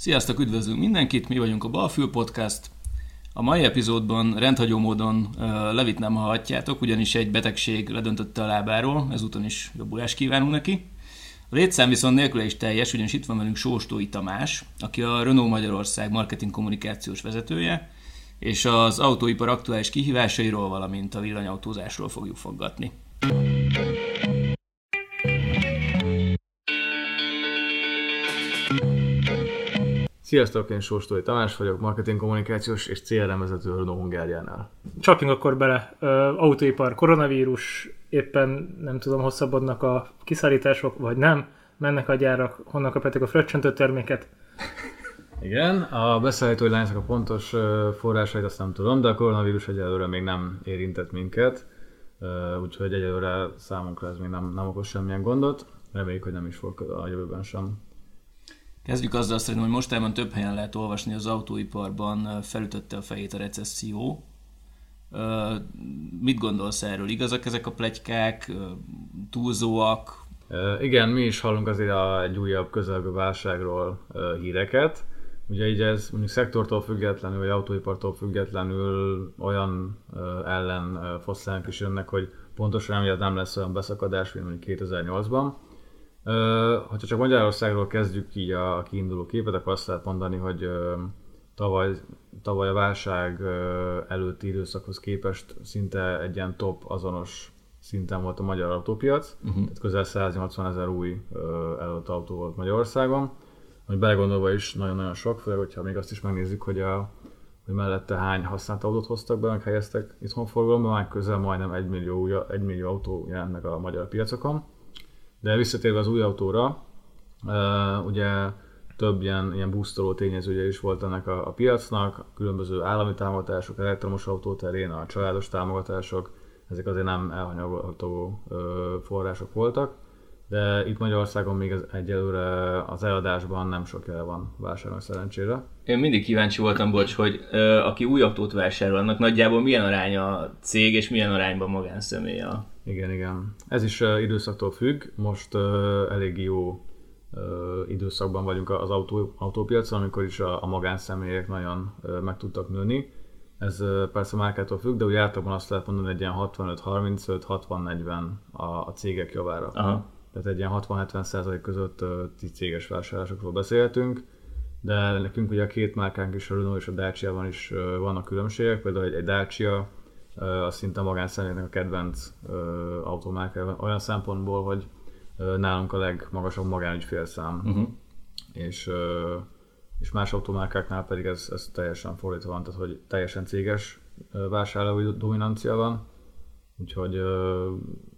Sziasztok, üdvözlünk mindenkit, mi vagyunk a Balfül Podcast. A mai epizódban rendhagyó módon Levit nem hallhatjátok, ugyanis egy betegség ledöntötte a lábáról, ezúton is jobbulást kívánunk neki. A létszám viszont nélküle is teljes, ugyanis itt van velünk Sóstói Tamás, aki a Renault Magyarország marketing kommunikációs vezetője, és az autóipar aktuális kihívásairól, valamint a villanyautózásról fogjuk foggatni. Sziasztok, én Sóstói Tamás vagyok, marketing kommunikációs és CRM vezető Renault Hungáriánál. Csapjunk akkor bele. Autóipar, koronavírus, éppen nem tudom, hosszabbodnak a kiszállítások, vagy nem, mennek a gyárak, honnan kapjátok a fröccsöntő terméket. Igen, a beszállítói láncnak a pontos forrásait azt nem tudom, de a koronavírus egyelőre még nem érintett minket, úgyhogy egyelőre számunkra ez még nem, nem okoz semmilyen gondot. Reméljük, hogy nem is fog a jövőben sem. Kezdjük azzal szerintem, hogy mostában több helyen lehet olvasni, az autóiparban felütötte a fejét a recesszió. Mit gondolsz erről? Igazak ezek a plegykák? Túlzóak? Igen, mi is hallunk azért egy újabb közelgő válságról híreket. Ugye így ez mondjuk szektortól függetlenül, vagy autóipartól függetlenül olyan ellen foszlánk is jönnek, hogy pontosan emiatt nem lesz olyan beszakadás, mint mondjuk 2008-ban. Ha csak Magyarországról kezdjük így a kiinduló képet, akkor azt lehet mondani, hogy tavaly, tavaly a válság előtti időszakhoz képest szinte egy ilyen top azonos szinten volt a magyar autópiac, uh-huh. tehát közel 180 ezer új előtt autó volt Magyarországon, hogy belegondolva is nagyon-nagyon sok, főleg, hogyha még azt is megnézzük, hogy, a, hogy mellette hány használt autót hoztak be, meg helyeztek itthon forgalomba, már közel majdnem 1 millió, 1 millió autó jelent meg a magyar piacokon. De visszatérve az új autóra, ugye több ilyen, ilyen boostoló tényezője is volt ennek a, a piacnak, különböző állami támogatások, elektromos autó terén, a családos támogatások, ezek azért nem elhanyagolható források voltak, de itt Magyarországon még az, egyelőre az eladásban nem sok el van vásárolni szerencsére. Én mindig kíváncsi voltam, bocs, hogy ö, aki új autót vásárol, annak nagyjából milyen aránya cég és milyen arányban magánszemély a igen, igen. Ez is uh, időszaktól függ. Most uh, elég jó uh, időszakban vagyunk az autó, autópiacon, amikor is a, a magánszemélyek nagyon uh, meg tudtak nőni. Ez uh, persze márkától függ, de úgy általában azt lehet mondani, hogy egy ilyen 65-35, 60-40 a, a cégek javára. Aha. Tehát egy ilyen 60-70 százalék között uh, céges vásárlásokról beszélhetünk. De nekünk ugye a két márkánk is, a Renault és a Dacia-ban is uh, vannak különbségek. Például egy, egy Dacia az szinte magánszemélynek a kedvenc automárka olyan szempontból, hogy nálunk a legmagasabb magánügyfélszám. Uh-huh. És, és más automárkáknál pedig ez, ez teljesen fordítva van, tehát hogy teljesen céges vásárlói dominancia van, úgyhogy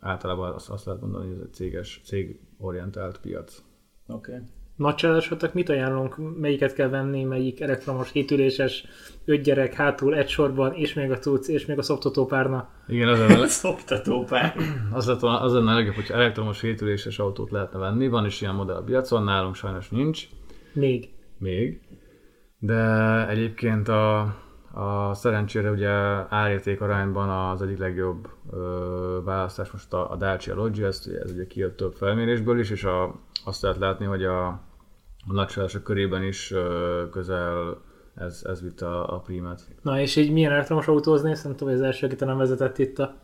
általában azt, azt lehet mondani, hogy ez egy céges, cégorientált piac. Oké. Okay. Nagy családosotok mit ajánlunk, melyiket kell venni, melyik elektromos hétüléses, öt gyerek hátul egy sorban, és még a cucc, és még a szoptatópárna. Igen, az lenne, szoptatópár. az, lett az lenne legjobb, hogy elektromos hétüléses autót lehetne venni. Van is ilyen modell a piacon, nálunk sajnos nincs. Még. Még. De egyébként a, a szerencsére ugye árérték arányban az egyik legjobb ö, választás most a, a Dacia Logi, ez, ez ugye kijött több felmérésből is, és a, azt lehet látni, hogy a a nagycsalások körében is közel ez, ez vitt a, a prímet. Na és így milyen elektromos autózni? Szerintem az első, akit nem vezetett itt a,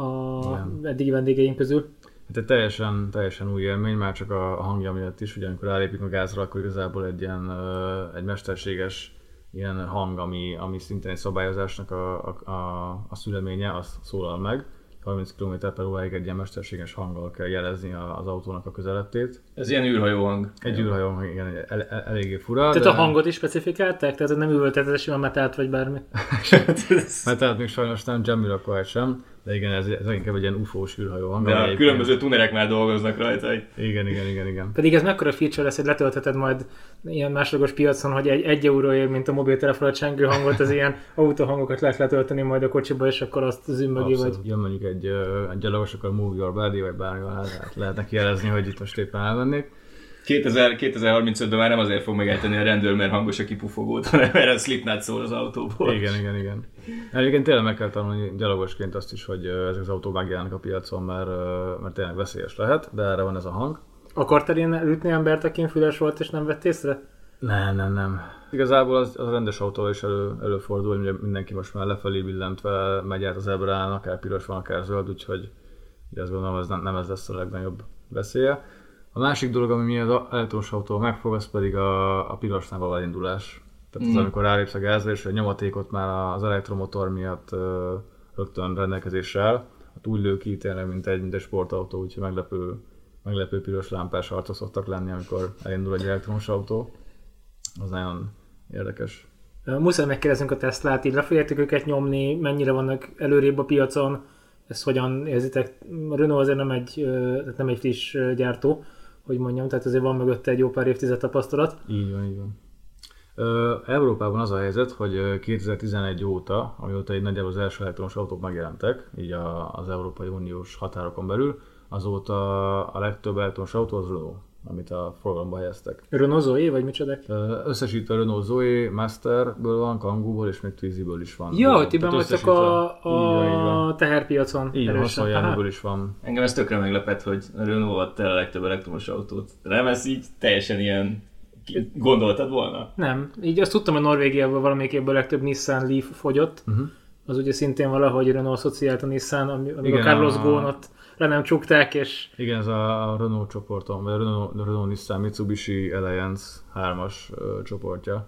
a eddigi vendégeink közül. Hát egy teljesen, teljesen új élmény, már csak a, a hangja miatt is, ugye amikor rálépünk a gázra, akkor igazából egy ilyen egy mesterséges ilyen hang, ami, ami szintén egy szabályozásnak a, a, a, a szüleménye, az szólal meg 30 km per óráig egy ilyen mesterséges hanggal kell jelezni az autónak a közelettét. Ez ilyen űrhajó hang. Egy űrhajó hang, igen, el, el, eléggé fura. Tehát de... a hangot is specifikálták? Tehát nem üvöltetés, a metált vagy bármi? metált még sajnos nem, Jamiroquai sem. De igen, ez, ez inkább egy ilyen ufós űrhajó hang. De a különböző tunerek már dolgoznak rajta. Igen, igen, igen, igen. Pedig ez mekkora feature lesz, hogy letöltheted majd ilyen másodlagos piacon, hogy egy, egy euróért, mint a mobiltelefon csengő hangot, az ilyen autóhangokat lehet letölteni majd a kocsiba, és akkor azt zümmögi vagy. Jön mondjuk egy, egy gyalogos, akkor move your body, vagy bármi, hát lehet neki jelezni, hogy itt most éppen elvennék. 2000, 2035-ben már nem azért fog megállítani a rendőr, mert hangos a kipufogót, hanem mert a Slipknot szól az autóból. Igen, igen, igen. Egyébként tényleg meg kell tanulni gyalogosként azt is, hogy ezek az autók megjelennek a piacon, mert, mert tényleg veszélyes lehet, de erre van ez a hang. Akartál ilyen ütni embert, aki füles volt és nem vett észre? Nem, nem, nem. Igazából az, az rendes autó is elő, előfordul, hogy mindenki most már lefelé billentve megy át az ebrán, akár piros van, akár zöld, úgyhogy azt gondolom, ez nem, nem ez lesz a legnagyobb veszélye. A másik dolog, ami miatt az elektromos autó megfog, az pedig a, a pirosnál való elindulás. Tehát az, Mm. amikor rálépsz a gázra, és a nyomatékot már az elektromotor miatt ö, rögtön rendelkezésre áll, hát úgy lő ki tényleg, mint egy, mint egy sportautó, úgyhogy meglepő, meglepő piros lámpás arcok szoktak lenni, amikor elindul egy elektromos autó. Az nagyon érdekes. Muszáj megkérdezünk a Teslát, így le fogjátok őket nyomni, mennyire vannak előrébb a piacon, ezt hogyan érzitek? A Renault azért nem egy, nem egy friss gyártó, hogy mondjam, tehát azért van mögötte egy jó pár évtized tapasztalat. Így van, így van. Európában az a helyzet, hogy ö, 2011 óta, amióta egy nagyjából az első elektromos autók megjelentek, így a, az Európai Uniós határokon belül, azóta a legtöbb elektromos autó az Renault, amit a forgalomba helyeztek. Renault Zoe, vagy micsoda? Ö, Összesítve Renault Zoe, Masterből van, Kangoo-ból és még Twizy-ből is van. Ja, hogy ti vagytok összesítve- a, Így van, így a teherpiacon Így van, is van. Engem ez tökre meglepett, hogy a Renault el a legtöbb elektromos autót. Nem ez így teljesen ilyen... Gondoltad volna? Nem, így azt tudtam, hogy Norvégiában valamelyik évben a legtöbb Nissan Leaf fogyott. Uh-huh. Az ugye szintén valahogy Renault szociált a Nissan, ami, amikor Igen, a Carlos a- Ghosn ott le nem csukták, és Igen, ez a Renault csoporton, vagy a Renault, Renault Nissan Mitsubishi Alliance 3-as ö, csoportja.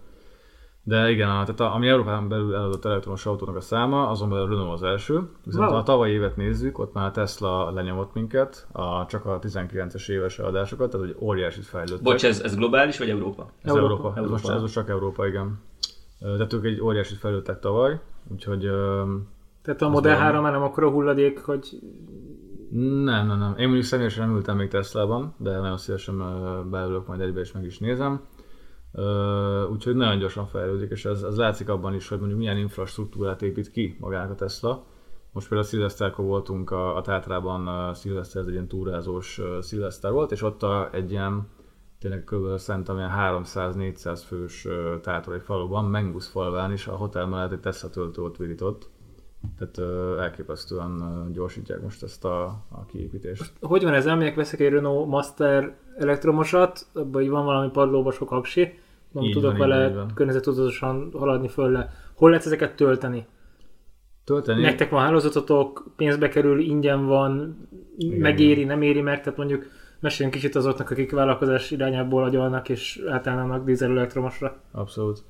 De igen, a, tehát a, ami Európán belül eladott elektromos autónak a száma, azon belül a Renault az első. Viszont ha a tavalyi évet nézzük, ott már a Tesla lenyomott minket, a, csak a 19-es éves adásokat, tehát hogy óriásit fejlődtek. Bocs, ez, ez globális vagy Európa? ez Európa. Európa. Ez, most, ez most csak Európa, igen. Tehát ők egy óriásit fejlődtek tavaly, úgyhogy tehát a Model valami. 3 már nem akkora hulladék, hogy Nem, nem, nem. Én mondjuk személyesen nem ültem még Teslában, de nagyon szívesen beülök majd egybe és meg is nézem. Úgyhogy nagyon gyorsan fejlődik, és ez, ez látszik abban is, hogy mondjuk milyen infrastruktúrát épít ki magának a Tesla. Most például szilveszterkor voltunk a, a Tátrában, szilveszter, egy ilyen túrázós szilveszter volt, és ott a, egy ilyen tényleg kb. szerintem ilyen 300-400 fős tátor egy faluban, Mengus falván is a hotel mellett egy Tesla töltő ott virított. Tehát ö, elképesztően gyorsítják most ezt a, a kiépítést. hogy van ez, elmegyek, veszek egy Renault Master elektromosat, abban így van valami padlóba sok aksi, nem Így tudok van, vele környezetudatosan haladni föl le. Hol lehet ezeket tölteni? Tölteni? Nektek van hálózatotok, pénzbe kerül, ingyen van, Igen. megéri, nem éri meg, tehát mondjuk meséljünk kicsit azoknak, akik vállalkozás irányából agyalnak és átállnának dízel elektromosra. Abszolút.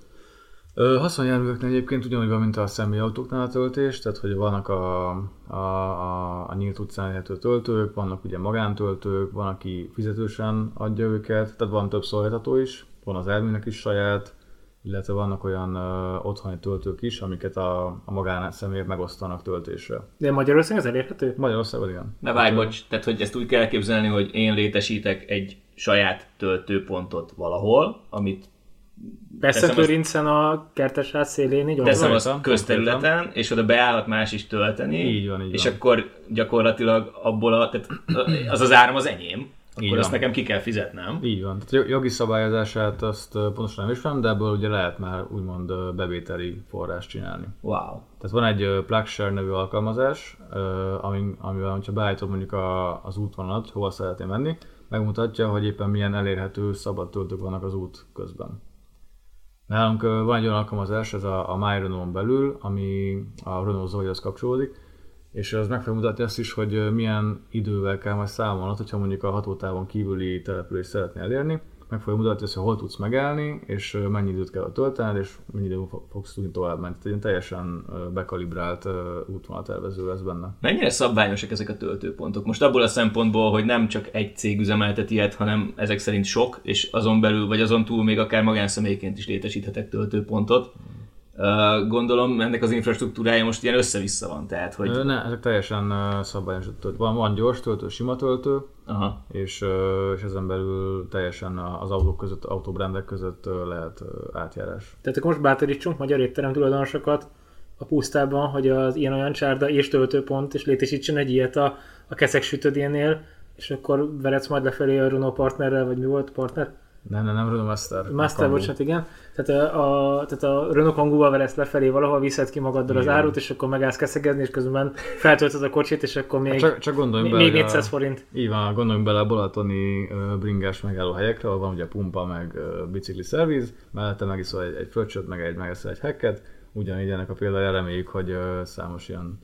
Haszonjárműveknél egyébként ugyanúgy van, mint a személyautóknál a töltés, tehát hogy vannak a, a, a, a nyílt utcán elérhető töltők, vannak ugye magántöltők, van, aki fizetősen adja őket, tehát van több szolgáltató is, van az elműnek is saját, illetve vannak olyan ö, otthoni töltők is, amiket a, a magánszemélyek megosztanak töltésre. De Magyarországon ez elérhető? Magyarországon igen. Ne várj, bocs, tehát hogy ezt úgy kell elképzelni, hogy én létesítek egy saját töltőpontot valahol, amit Persze Lőrincen a kertesház szélén, így teszem azt közterületen, és oda beállhat más is tölteni, Így van, így és van. akkor gyakorlatilag abból a, tehát az az áram az enyém, Így akkor azt van. nekem ki kell fizetnem. Így van. Tehát jogi szabályozását azt pontosan nem ismerem, de ebből ugye lehet már úgymond bevételi forrást csinálni. Wow. Tehát van egy PlugShare nevű alkalmazás, ö, ami, amivel, hogyha beállítod mondjuk a, az útvonalat, hova szeretnél menni, megmutatja, hogy éppen milyen elérhető szabad töltők vannak az út közben. Nálunk van egy olyan alkalmazás, ez a, a My Renault belül, ami a Renault Zoe-hoz kapcsolódik, és az meg fogja mutatni azt is, hogy milyen idővel kell majd számolnod, hogyha mondjuk a hatótávon kívüli települést szeretnél elérni, meg fogja mutatni hogy hol tudsz megállni, és mennyi időt kell töltened, és mennyi időt fo- fogsz tudni tovább menni. Tehát egy teljesen bekalibrált útvonaltervező lesz benne. Mennyire szabványosak ezek a töltőpontok? Most abból a szempontból, hogy nem csak egy cég üzemeltet ilyet, hanem ezek szerint sok, és azon belül, vagy azon túl még akár magánszemélyként is létesíthetek töltőpontot. Gondolom ennek az infrastruktúrája most ilyen össze-vissza van, tehát hogy... Ne, ezek teljesen töltő. Van, van gyors töltő, sima töltő, Aha. és, és ezen belül teljesen az autók között, autóbrendek között lehet átjárás. Tehát akkor most bátorítsunk magyar étterem tulajdonosokat a pusztában, hogy az ilyen-olyan csárda és töltőpont, és létesítsen egy ilyet a, a keszek sütödénél, és akkor veredsz majd lefelé a Renault partnerrel, vagy mi volt partner? Nem, nem, nem Renault Master. Master, bocsánat, igen. Tehát a, a, tehát a Renault Kangooval velesz lefelé valahol, viszed ki magaddal az árut, és akkor megállsz keszegezni, és közben feltöltöd a kocsit, és akkor még, Hát csak, csak gondoljunk még, bele, még hogy 400 forint. Így van, gondoljunk bele a balatoni bringás megálló helyekre, ahol van ugye pumpa, meg ö, bicikli szerviz, mellette megiszol egy, egy fröccsöt, meg egy megeszel egy hekket, ugyanígy ennek a példája reméljük, hogy ö, számos ilyen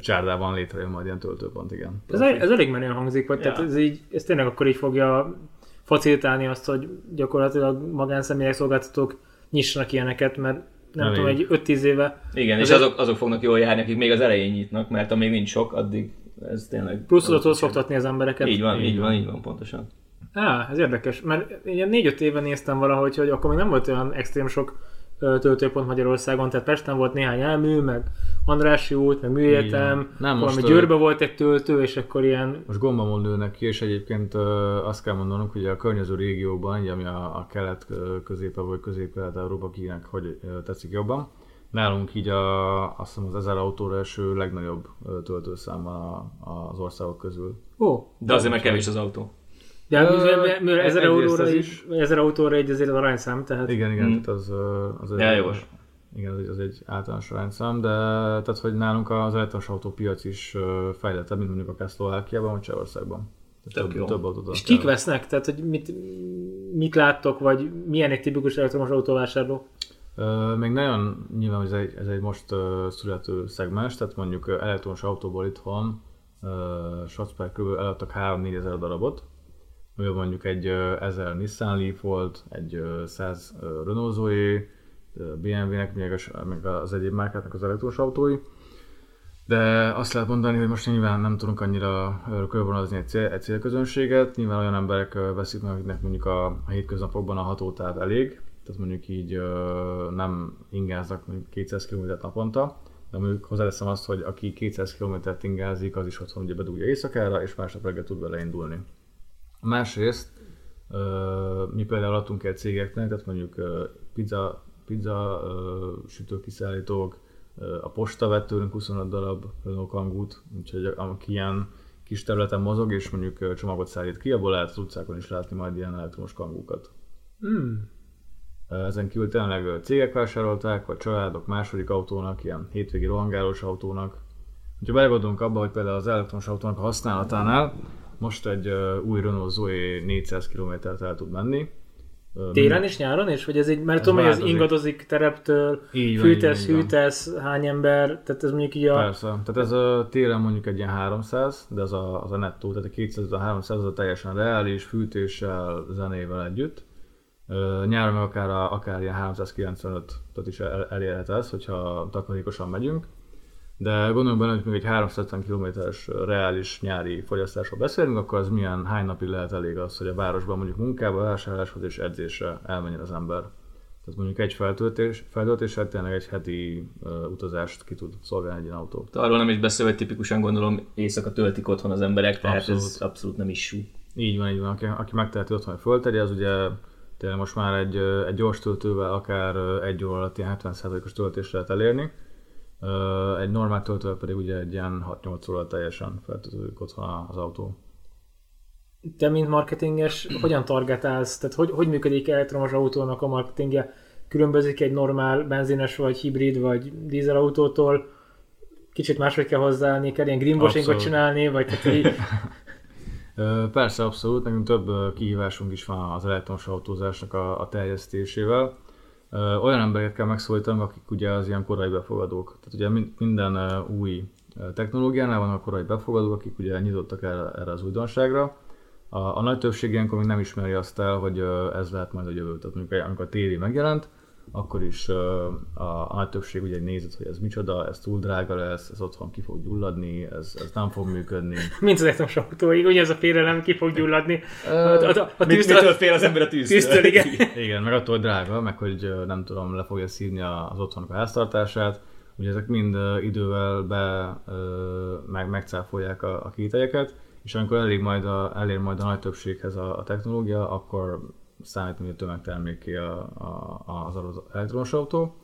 csárdában létrejön majd ilyen töltőpont, igen. Ez, el- ez elég menően hangzik, vagy Ja. tehát ez, így, ez tényleg akkor így fogja facilitálni azt, hogy gyakorlatilag magánszemélyek, szolgáltatók nyissanak ilyeneket, mert nem Elég. tudom, egy 5-10 éve Igen, és Ez- azok, azok fognak jól járni, akik még az elején nyitnak, mert amíg nincs sok, addig ez tényleg... plusz tudod szoktatni az embereket. Így van, Így így van, így van, pontosan. Á, ez érdekes, mert ilyen 4-5 éve néztem valahogy, hogy akkor még nem volt olyan extrém sok töltőpont Magyarországon, tehát Pesten volt néhány elmű, meg Andrássy út, meg Igen. Nem, valami most, Győrbe volt egy töltő, és akkor ilyen Most gombamon lőnek ki, és egyébként ö, azt kell mondanunk, hogy a környező régiókban, így ami a, a kelet ö, középe vagy közép-kelet-európa kinek hogy ö, tetszik jobban, nálunk így a, azt hiszem az 1000 autóra eső legnagyobb töltőszám az országok közül. Ó, De azért meg kevés az autó. De Ö, mivel, mivel, mivel egyrészt 1000 euróra, ez is, is. 1000 autóra egy azért az arányszám, tehát Igen, igen, Mm. tehát az, az egy, jogos. Igen, az egy, az egy általános arányszám, de tehát, hogy nálunk az elektromos autópiac is fejlettebb, mint mondjuk akár Szlovákiában vagy Csehországban. Tök jó. több autót és kik vesznek? Tehát, hogy mit, mit láttok, vagy milyen egy tipikus elektromos autóvásárló? Ö, még nagyon nyilván ez egy, ez egy most uh, születő szegmens, tehát mondjuk elektromos autóból itthon uh, shots per kb. eladtak 3-4 ezer darabot. Olyan mondjuk egy uh, 1000 Nissan Leaf volt, egy uh, 100 uh, Renault Zoe, BMW-nek, még az, egyéb márkáknak az elektromos autói. De azt lehet mondani, hogy most nyilván nem tudunk annyira körvonalazni egy, cél, egy célközönséget. Nyilván olyan emberek veszik meg, akiknek mondjuk a, a hétköznapokban a hatótáv elég, tehát mondjuk így ö, nem ingáznak mondjuk 200 km naponta, de mondjuk hozzáteszem azt, hogy aki 200 km-t ingázik, az is otthon ugye bedugja éjszakára, és másnap reggel tud vele indulni. Másrészt mi például adtunk el cégeknek, tehát mondjuk pizza, pizza sütőkiszállítók, a posta vett tőlünk 25 darab Renault Kangút, úgyhogy aki ilyen kis területen mozog, és mondjuk csomagot szállít ki, abból lehet az utcákon is látni majd ilyen elektromos kangúkat. Hmm. Ezen kívül tényleg cégek vásárolták, vagy családok második autónak, ilyen hétvégi rohangálós autónak. Ha belegondolunk abba, hogy például az elektromos autónak a használatánál most egy új Renault Zoe 400 km-t el tud menni. Télen és nyáron is? Vagy ez egy, mert Ez tudom, hogy ez ingadozik tereptől, Így fűtesz, van, hűtesz, hány ember, tehát ez mondjuk így a... Persze. Tehát ez a télen mondjuk egy ilyen 300, de az a, az a nettó, tehát a 200 a 300 az a teljesen reális, fűtéssel, zenével együtt. Nyáron meg akár, a, akár ilyen 395-öt is el, elérhet ez, hogyha takarékosan megyünk. De gondoljunk benne, hogy még egy 350 km-es reális nyári fogyasztásról beszélünk, akkor az milyen, hány napig lehet elég az, hogy a városban mondjuk munkába, vásárláshoz és edzésre elmenjen az ember. Tehát mondjuk egy feltöltés, feltöltéssel tényleg egy heti uh, utazást ki tud szolgálni egy ilyen autó. Arról nem is beszél, hogy tipikusan gondolom éjszaka töltik otthon az emberek, tehát Abszolút. ez abszolút nem is sú. Így van, így van. Aki, aki megteheti otthon, hogy föltegye, az ugye tényleg most már egy, egy gyors töltővel akár egy óra alatt ilyen 70%-os töltést lehet elérni. Egy normál töltővel pedig ugye egy ilyen 6-8 óra teljesen feltöltődik otthon az autó. Te, mint marketinges, hogyan targetálsz? Tehát hogy, hogy működik elektromos autónak a marketingje? Különbözik egy normál benzines, vagy hibrid, vagy dízelautótól? Kicsit máshogy kell hozzáállni, kell ilyen greenwashingot csinálni, vagy tehát így, Persze, abszolút. Nekünk több kihívásunk is van az elektromos autózásnak a, a terjesztésével. Olyan embereket kell megszólítani, akik ugye az ilyen korai befogadók. Tehát ugye min- minden új technológiánál vannak korai befogadók, akik ugye nyitottak erre, az újdonságra. A, a nagy többség ilyenkor még nem ismeri azt el, hogy ez lehet majd a jövő. Tehát mondjuk amikor a téli megjelent, akkor is a, a nagy többség ugye nézett, hogy ez micsoda, ez túl drága lesz, ez otthon ki fog gyulladni, ez, ez nem fog működni. mint az elektromos autóig, ugye ez a félelem ki fog gyulladni. A, a, a, a tűztől, mitől fél az ember a tűztől? tűztől, igen. Igen, meg attól, drága, meg hogy nem tudom, le fogja szívni a- az otthonok a háztartását. Ugye ezek mind idővel be, meg, megcáfolják a, a kételyeket, és amikor elég majd a, elér majd a nagy többséghez a, a technológia, akkor hogy a tömegterméké a, a, az elektromos autó.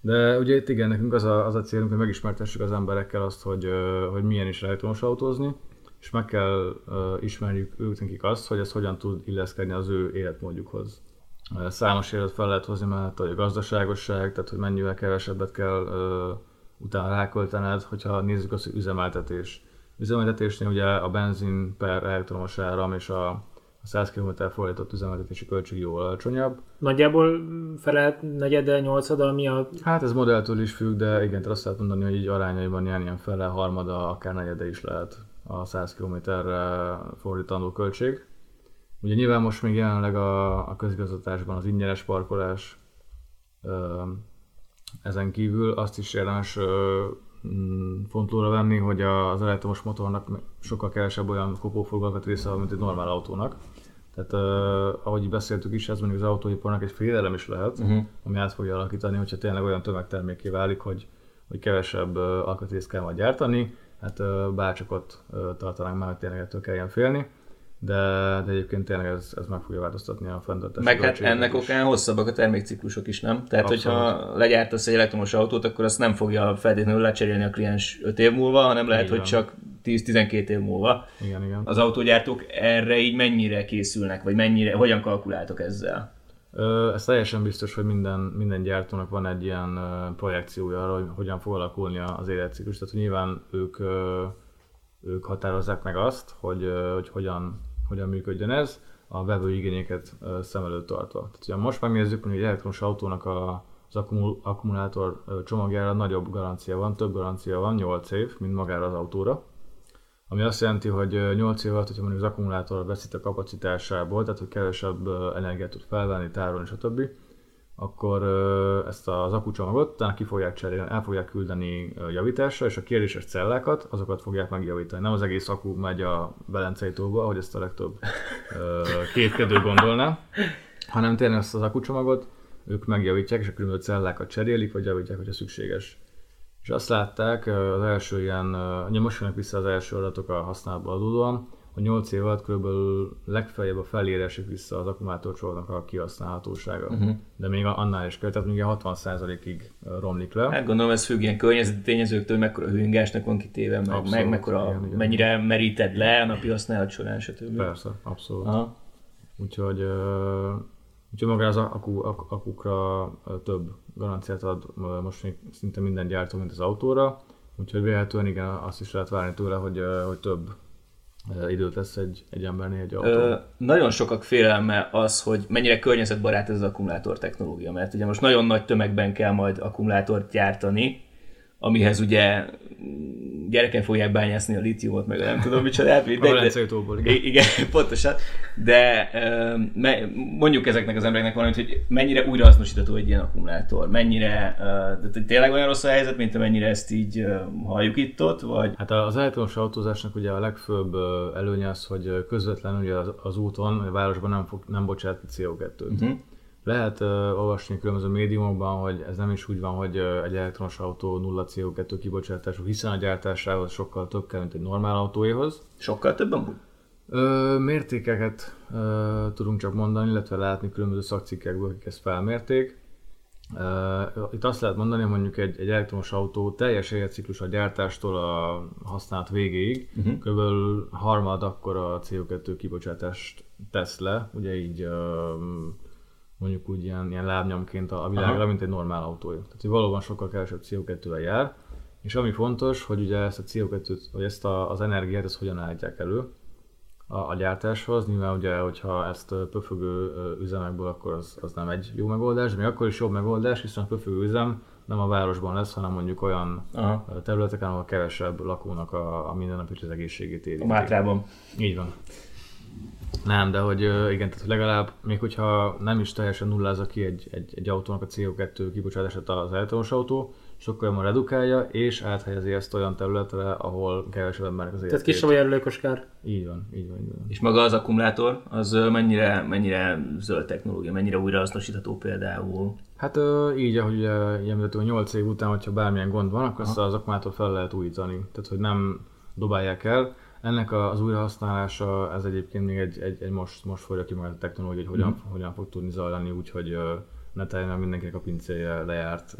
De ugye itt igen, nekünk az a, az a célunk, hogy megismertessük az emberekkel azt, hogy, hogy milyen is elektromos autózni. és meg kell ismerjük ők nekik azt, hogy ez hogyan tud illeszkedni az ő életmódjukhoz. Számos élet fel lehet hozni, mert a gazdaságosság, tehát hogy mennyivel kevesebbet kell utána ráköltened, hogyha nézzük azt, hogy üzemeltetés. Üzemeltetésnél ugye a benzin per elektromos áram és a, a 100 km fordított üzemeltetési költség jóval alacsonyabb. Nagyjából felelt negyede, nyolcada, mi a... Hát ez modelltől is függ, de igen, azt lehet mondani, hogy így arányaiban ilyen, ilyen fele, harmada, akár negyede is lehet a 100 km-re fordítandó költség. Ugye nyilván most még jelenleg a, a közigazgatásban az ingyenes parkolás, ezen kívül azt is érdemes mm, fontolóra venni, hogy az elektromos motornak sokkal kevesebb olyan kopóforgalmat része mint egy normál autónak. Tehát uh, ahogy beszéltük is, ez mondjuk az autóiparnak egy félelem is lehet, uh-huh. ami át fogja alakítani, hogyha tényleg olyan tömegterméké válik, hogy, hogy kevesebb uh, alkatrészt kell majd gyártani, hát uh, bárcsak ott uh, tartanánk már, hogy tényleg ettől kelljen félni de, de egyébként tényleg ez, ez meg fogja változtatni a fenntartási Meg hát ennek is. okán hosszabbak a termékciklusok is, nem? Tehát, Abszolút. hogyha legyártasz egy elektromos autót, akkor azt nem fogja feltétlenül lecserélni a kliens 5 év múlva, hanem lehet, igen. hogy csak 10-12 év múlva. Igen, igen. Az autógyártók erre így mennyire készülnek, vagy mennyire, hogyan kalkuláltok ezzel? Ez teljesen biztos, hogy minden, minden gyártónak van egy ilyen projekciója arra, hogy hogyan fog alakulni az életciklus. Tehát hogy nyilván ők, ők határozzák meg azt, hogy, hogy hogyan hogyan működjön ez, a vevő igényeket szem előtt tartva. Tehát, ha most megnézzük, hogy egy elektromos autónak a, az akkumulátor csomagjára nagyobb garancia van, több garancia van, 8 év, mint magára az autóra. Ami azt jelenti, hogy 8 év alatt, hogyha mondjuk az akkumulátor veszít a kapacitásából, tehát hogy kevesebb energiát tud felvenni, tárolni, stb., akkor ezt az akucsomagot utána ki fogják cserélni, el fogják küldeni javításra, és a kérdéses cellákat, azokat fogják megjavítani. Nem az egész akku megy a Belencei tóba, ahogy ezt a legtöbb kétkedő gondolná, hanem tényleg ezt az akucsomagot ők megjavítják, és a különböző cellákat cserélik, vagy javítják, hogyha szükséges. És azt látták az első ilyen, ugye most jönnek vissza az első adatok a használatból adódóan, a 8 év alatt kb. legfeljebb a felére esik vissza az akkumulátorcsónak a kihasználhatósága. Uh-huh. De még annál is kell, tehát még 60%-ig romlik le. Hát gondolom ez függ ilyen környezeti tényezőktől, mekkora hőingásnak van kitéve, meg, abszolút, meg mekkora, igen, igen. mennyire meríted le a napi használat során, stb. Persze, abszolút. Aha. Úgyhogy, úgyhogy maga az akku, ak, akukra több garanciát ad most még szinte minden gyártó, mint az autóra. Úgyhogy véletlenül igen, azt is lehet várni tőle, hogy, hogy több időt lesz egy, egy embernél egy autó. Ö, nagyon sokak félelme az, hogy mennyire környezetbarát ez az akkumulátor technológia, mert ugye most nagyon nagy tömegben kell majd akkumulátort gyártani, amihez ugye gyereken fogják bányászni a litiumot, meg nem tudom micsodát. De, de, igen. igen, pontosan. De mondjuk ezeknek az embereknek valamit, hogy mennyire újrahasznosítható egy ilyen akkumulátor, mennyire, de tényleg olyan rossz a helyzet, mint amennyire ezt így halljuk itt ott, vagy? Hát az elektromos autózásnak ugye a legfőbb előnye az, hogy közvetlenül ugye az, az úton, a városban nem, fog, nem bocsát ki CO2-t. Uh-huh. Mhm. Lehet uh, olvasni különböző médiumokban, hogy ez nem is úgy van, hogy uh, egy elektromos autó nulla CO2 kibocsátású, hiszen a gyártásához sokkal több kell, mint egy normál autóéhoz. Sokkal több amúgy? Ö, mértékeket ö, tudunk csak mondani, illetve látni különböző szakcikkekből, akik ezt felmérték. Ö, itt azt lehet mondani, hogy mondjuk egy, egy elektromos autó teljes életciklus a gyártástól a használat végéig uh-huh. kb. harmad akkor a CO2 kibocsátást tesz le, ugye így ö, mondjuk úgy ilyen, ilyen lábnyomként a, világra, Aha. mint egy normál autó. Tehát hogy valóban sokkal kevesebb CO2-vel jár, és ami fontos, hogy ugye ezt a CO2-t, vagy ezt a, az energiát, ezt hogyan állítják elő a, a gyártáshoz. Nyilván ugye, hogyha ezt pöfögő üzemekből, akkor az, az nem egy jó megoldás, de még akkor is jobb megoldás, hiszen a pöfögő üzem nem a városban lesz, hanem mondjuk olyan Aha. területeken, ahol kevesebb lakónak a, a mindennapi az egészségét érinti. A Mátrában. Így van. Nem, de hogy igen, tehát legalább, még hogyha nem is teljesen nullázza ki egy, egy, egy autónak a CO2 kibocsátását az elektromos autó, sokkal jobban redukálja, és áthelyezi ezt olyan területre, ahol kevesebb emberek az életét. Tehát kisebb a jelölékos kár. Így van, így van, így van. És maga az akkumulátor, az mennyire, mennyire zöld technológia, mennyire újrahasznosítható például? Hát így, ahogy ilyen 8 év után, hogyha bármilyen gond van, akkor azt az akkumulátor fel lehet újítani. Tehát, hogy nem dobálják el, ennek az újrahasználása, ez egyébként még egy, egy, egy most, most folyja ki majd a technológia, hogy hogyan, mm. hogyan fog tudni zajlani, úgyhogy ne teljen mindenkinek a pincéje lejárt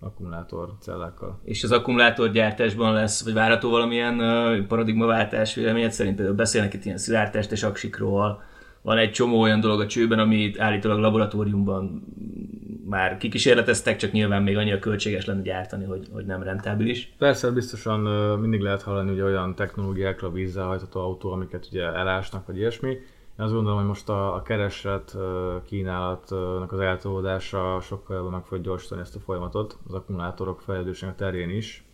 akkumulátor cellákkal. És az akkumulátorgyártásban lesz, vagy várható valamilyen paradigmaváltás véleményed szerint? Például beszélnek itt ilyen szilárdtestes aksikról, van egy csomó olyan dolog a csőben, amit állítólag laboratóriumban már kikísérleteztek, csak nyilván még annyira költséges lenne gyártani, hogy, hogy nem rentábilis. Persze, biztosan mindig lehet hallani ugye olyan technológiákra vízzel hajtható autó, amiket ugye elásnak, vagy ilyesmi. Én azt gondolom, hogy most a, a kereslet kínálatnak az eltolódása sokkal jobban meg fogja gyorsítani ezt a folyamatot az akkumulátorok fejlődésének terén is,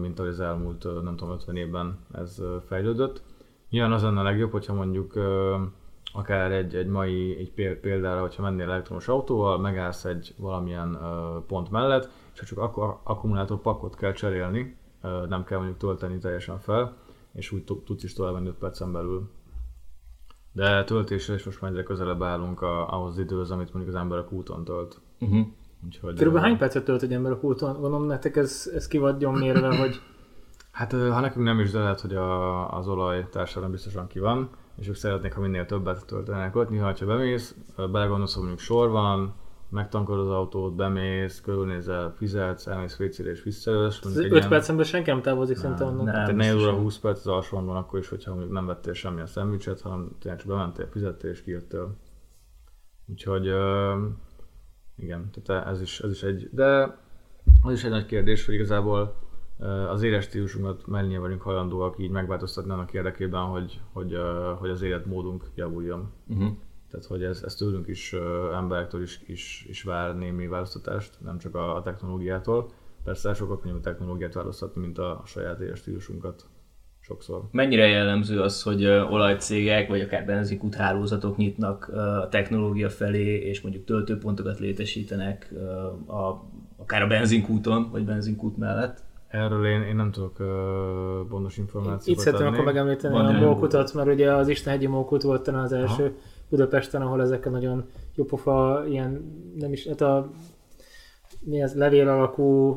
mint ahogy az elmúlt, nem tudom, 50 évben ez fejlődött. Nyilván az lenne a legjobb, hogyha mondjuk akár egy, egy mai egy példára, hogyha mennél elektromos autóval, megállsz egy valamilyen pont mellett, és csak akkor akkumulátor pakot kell cserélni, nem kell mondjuk tölteni teljesen fel, és úgy tudsz is tovább menni 5 percen belül. De töltésre is most már egyre közelebb állunk a, ahhoz az időhöz, amit mondjuk az emberek úton tölt. Uh-huh. Úgyhogy, Körülbelül hány percet tölt egy ember a úton? Gondolom nektek ez, ez ki vagy mérve, hogy Hát ha nekünk nem is, de lehet, hogy a, az olaj társadalom biztosan ki van, és ők szeretnék, ha minél többet töltenek ott. Néha, ha bemész, belegondolsz, hogy mondjuk sor van, megtankolod az autót, bemész, körülnézel, fizetsz, elmész fécére és visszajössz. 5 percen senki nem távozik szerintem onnan. Nem, 4 óra 20 perc az alsóan van akkor is, hogyha mondjuk nem vettél semmilyen szendvicset, hanem tényleg csak bementél, fizettél és kijöttél. Úgyhogy igen, tehát ez is, ez is egy, de az is egy nagy kérdés, hogy igazából az éles stílusunkat mennyire vagyunk hajlandóak így megváltoztatni annak érdekében, hogy, hogy, hogy az életmódunk javuljon. Uh-huh. Tehát, hogy ez, ez tőlünk is, emberektől is, is, is vár némi változtatást, nem csak a, a technológiától. Persze sokkal könnyebb a technológiát változtatni, mint a, a saját éles stílusunkat sokszor. Mennyire jellemző az, hogy olajcégek vagy akár benzinkút hálózatok nyitnak a technológia felé, és mondjuk töltőpontokat létesítenek a, akár a benzinkúton, vagy benzinkút mellett? Erről én, én nem tudok uh, pontos információt Itt szeretném akkor megemlíteni Van a mókutat, mert ugye az Istenhegyi mókut volt talán az első Aha. Budapesten, ahol ezek a nagyon jó pofa, ilyen, nem is, hát a mi ez, levél alakú